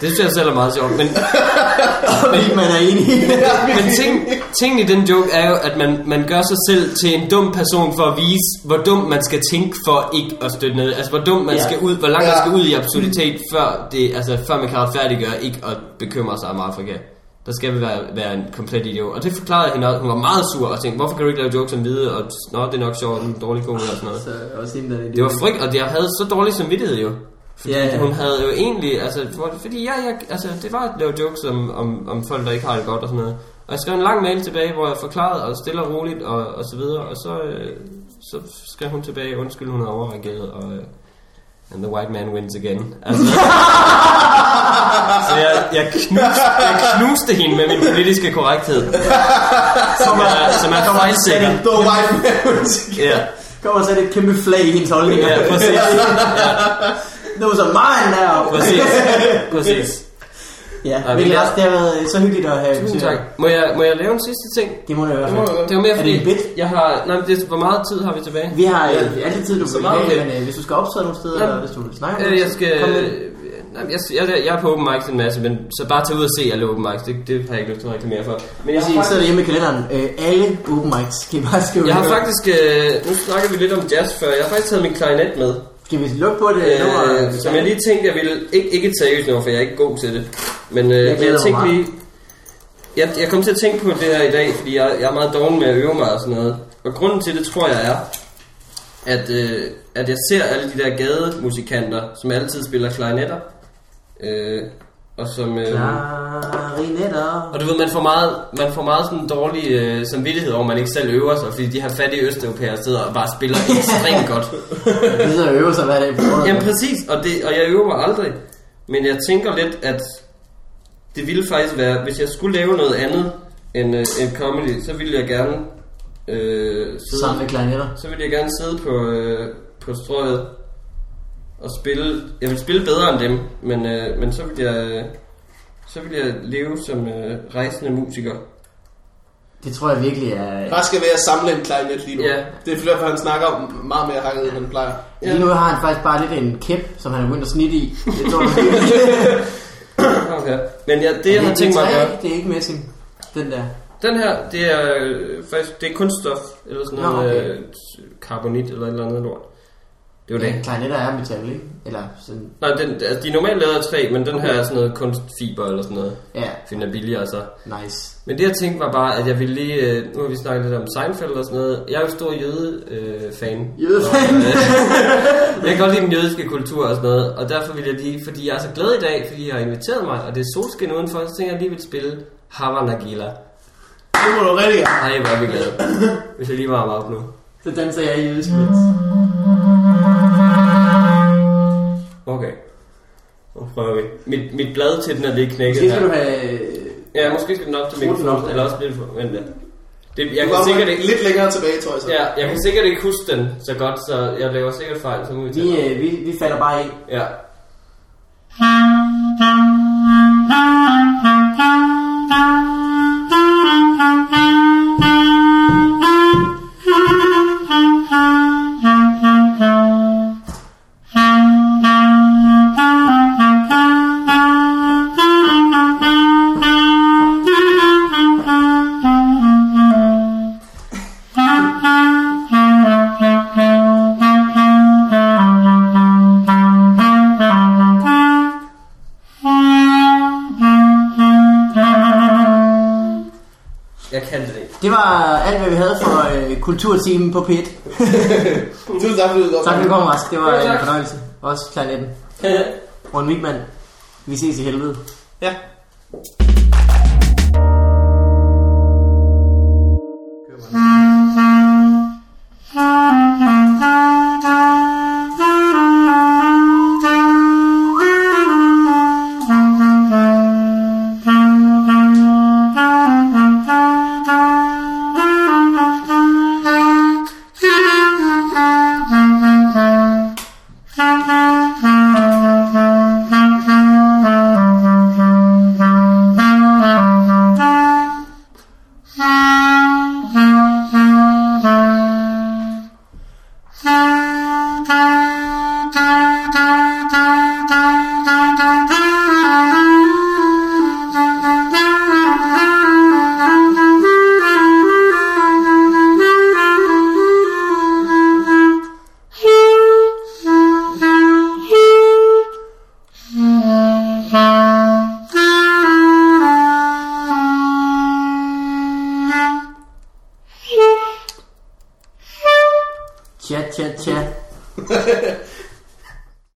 Speaker 3: Det synes jeg selv er meget sjovt. Men,
Speaker 1: Fordi man er enig.
Speaker 3: men ting, tingen i den joke er jo, at man, man gør sig selv til en dum person for at vise, hvor dum man skal tænke for ikke at støtte ned. Altså, hvor dum man
Speaker 1: Ja.
Speaker 3: skal ud, hvor langt man
Speaker 2: Ja.
Speaker 3: skal ud i absurditet, før, det, altså, før man kan retfærdiggøre ikke at bekymre sig om Afrika. Der skal vi være, være en komplet idiot. Og det forklarede jeg hende også. Hun var meget sur og tænkte, hvorfor kan du ikke lave jokes om hvide? Og nå, det er nok sjovt, en dårlig komiker og sådan noget.
Speaker 1: Så også hende, der er
Speaker 3: Det var frygt, og jeg havde så dårlig samvittighed jo. Fordi
Speaker 1: Ja, ja.
Speaker 3: hun havde jo egentlig, altså, for, fordi ja, jeg, altså, det var at lave jokes om, om, om folk, der ikke har det godt og sådan noget. Og jeg skrev en lang mail tilbage, hvor jeg forklarede, og stille og roligt, og, og så videre. Og så, øh, så skrev hun tilbage, undskyld, hun havde overreageret, og øh, and the white man wins again. Altså, så jeg, jeg, knuste, jeg knuste hende med min politiske korrekthed, som er, som er fejlsikker.
Speaker 2: The white man.
Speaker 3: Ja,
Speaker 1: Kom og sætte et kæmpe flag i hendes holdninger.
Speaker 3: ja, præcis. Ja,
Speaker 1: Those are mine now.
Speaker 3: præcis. præcis.
Speaker 1: Ja,
Speaker 3: Ja, vi-
Speaker 1: det, også, det har været så hyggeligt at have
Speaker 3: Tusind tak. Må jeg, må jeg lave en sidste ting?
Speaker 1: Det må det i hvert
Speaker 2: Det
Speaker 1: fald.
Speaker 2: jeg
Speaker 3: Det var mere
Speaker 1: Er
Speaker 3: fordi,
Speaker 1: det en bit?
Speaker 3: jeg har... Nej, det, hvor meget tid har vi tilbage?
Speaker 1: Vi har øh, altid tid, du vil have,
Speaker 3: okay.
Speaker 1: men øh, hvis du skal optræde nogle steder,
Speaker 3: Ja.
Speaker 1: eller hvis du vil snakke
Speaker 3: Øh, jeg skal...
Speaker 1: kom.
Speaker 3: Nej, jeg, jeg, jeg er på open mics en masse, men så bare tage ud og se alle open mics, det, det har jeg ikke lyst til at reklamere for. Men jeg har
Speaker 1: sidder
Speaker 3: faktisk,
Speaker 1: hjemme i kalenderen, øh, alle open mics, skal I bare skrive
Speaker 3: jeg har faktisk øh, nu snakker vi lidt om jazz før, jeg har faktisk taget min klarinet med.
Speaker 1: Skal vi lukke på det?
Speaker 3: Øh, som jeg lige tænkte, jeg ville... Ikke, ikke et seriøst nummer, for jeg er ikke god til det. Men øh,
Speaker 1: Jeg
Speaker 3: jeg, tænkte lige... Jeg, jeg kom til at tænke på det her i dag, fordi jeg, jeg er meget doven med at øve mig og sådan noget. Og grunden til det, tror jeg er, at, øh, at jeg ser alle de der gademusikanter, som altid spiller klarinetter. Øh, og som... Øh,
Speaker 1: Klarinetter.
Speaker 3: og du ved, man får meget, man får meget sådan dårlig øh, samvittighed over, man ikke selv øver sig, fordi de her fattige østeuropæere sidder og bare spiller ekstremt godt.
Speaker 1: Vi sidder og øver sig hver dag på.
Speaker 3: Jamen præcis, og, det, og jeg øver mig aldrig. Men jeg tænker lidt, at det ville faktisk være, hvis jeg skulle lave noget andet end, øh, end comedy, så ville jeg gerne øh, sidde,
Speaker 1: Sammen med klarinetter.
Speaker 3: så ville jeg gerne sidde på, øh, på strøget og spille. Jeg vil spille bedre end dem, men, øh, men så ville jeg... Så vil jeg leve som øh, rejsende musiker.
Speaker 1: Det tror jeg virkelig er...
Speaker 2: Bare skal være at samle en klarinet lige nu.
Speaker 3: Ja.
Speaker 2: Det er derfor, han snakker om meget mere hakket, end han plejer.
Speaker 1: Lige nu har han faktisk bare lidt en kæp, som han er begyndt at snitte i. Det tror jeg.
Speaker 3: Okay. Men ja, det jeg har tænkt mig at gøre,
Speaker 1: Det er ikke messing, den der.
Speaker 3: den her, det er øh, faktisk, det er kunststof, eller sådan
Speaker 1: Nå,
Speaker 3: noget
Speaker 1: okay.
Speaker 3: øh, karbonit, eller et eller andet lort. Det er jo det.
Speaker 1: Ja, klarinetter er metal, ikke? Eller sådan...
Speaker 3: Nej, den, altså, de er normalt lavet af træ, men den her er sådan noget kunstfiber eller sådan noget.
Speaker 1: Ja,
Speaker 3: Finder billigere så.
Speaker 1: nice.
Speaker 3: Men det jeg tænkte var bare, at jeg ville lige, øh, nu har vi snakket lidt om Seinfeld og sådan noget. Jeg er jo stor jøde-fan.
Speaker 1: Jødefan?
Speaker 3: Og, øh, jeg kan godt lide den jødiske kultur og sådan noget. Og derfor vil jeg lige, fordi jeg er så glad i dag, fordi jeg har inviteret mig, og det er solskin udenfor, så tænker jeg lige vil spille Hava Nagila.
Speaker 2: Det må du rigtig gerne.
Speaker 3: Ej, hvor er vi glade. Hvis jeg lige varmer op nu.
Speaker 1: Så danser jeg i jødisk mens.
Speaker 3: Nu prøver vi. Mit, mit blad til den er lidt knækket
Speaker 1: Måske skal du
Speaker 3: her.
Speaker 1: have...
Speaker 3: Ja, måske skal den op til mikrofonen, eller også lidt. Vent lidt. Det, jeg
Speaker 2: Du
Speaker 3: kan sikkert ikke...
Speaker 2: lidt længere tilbage, tror jeg så.
Speaker 3: Ja, jeg kan sikkert ikke huske den så godt, så jeg laver sikkert fejl, så må vi tage
Speaker 1: Vi, øh, vi, vi falder bare i.
Speaker 3: Ja.
Speaker 1: Kulturtimen på P1.
Speaker 2: Tusind tak, fordi du kom.
Speaker 1: Tak fordi du kom, Rask. Det var
Speaker 3: Ja,
Speaker 1: en fornøjelse. Også klarinetten. Ron Wigman. Vi ses i helvede.
Speaker 2: Ja.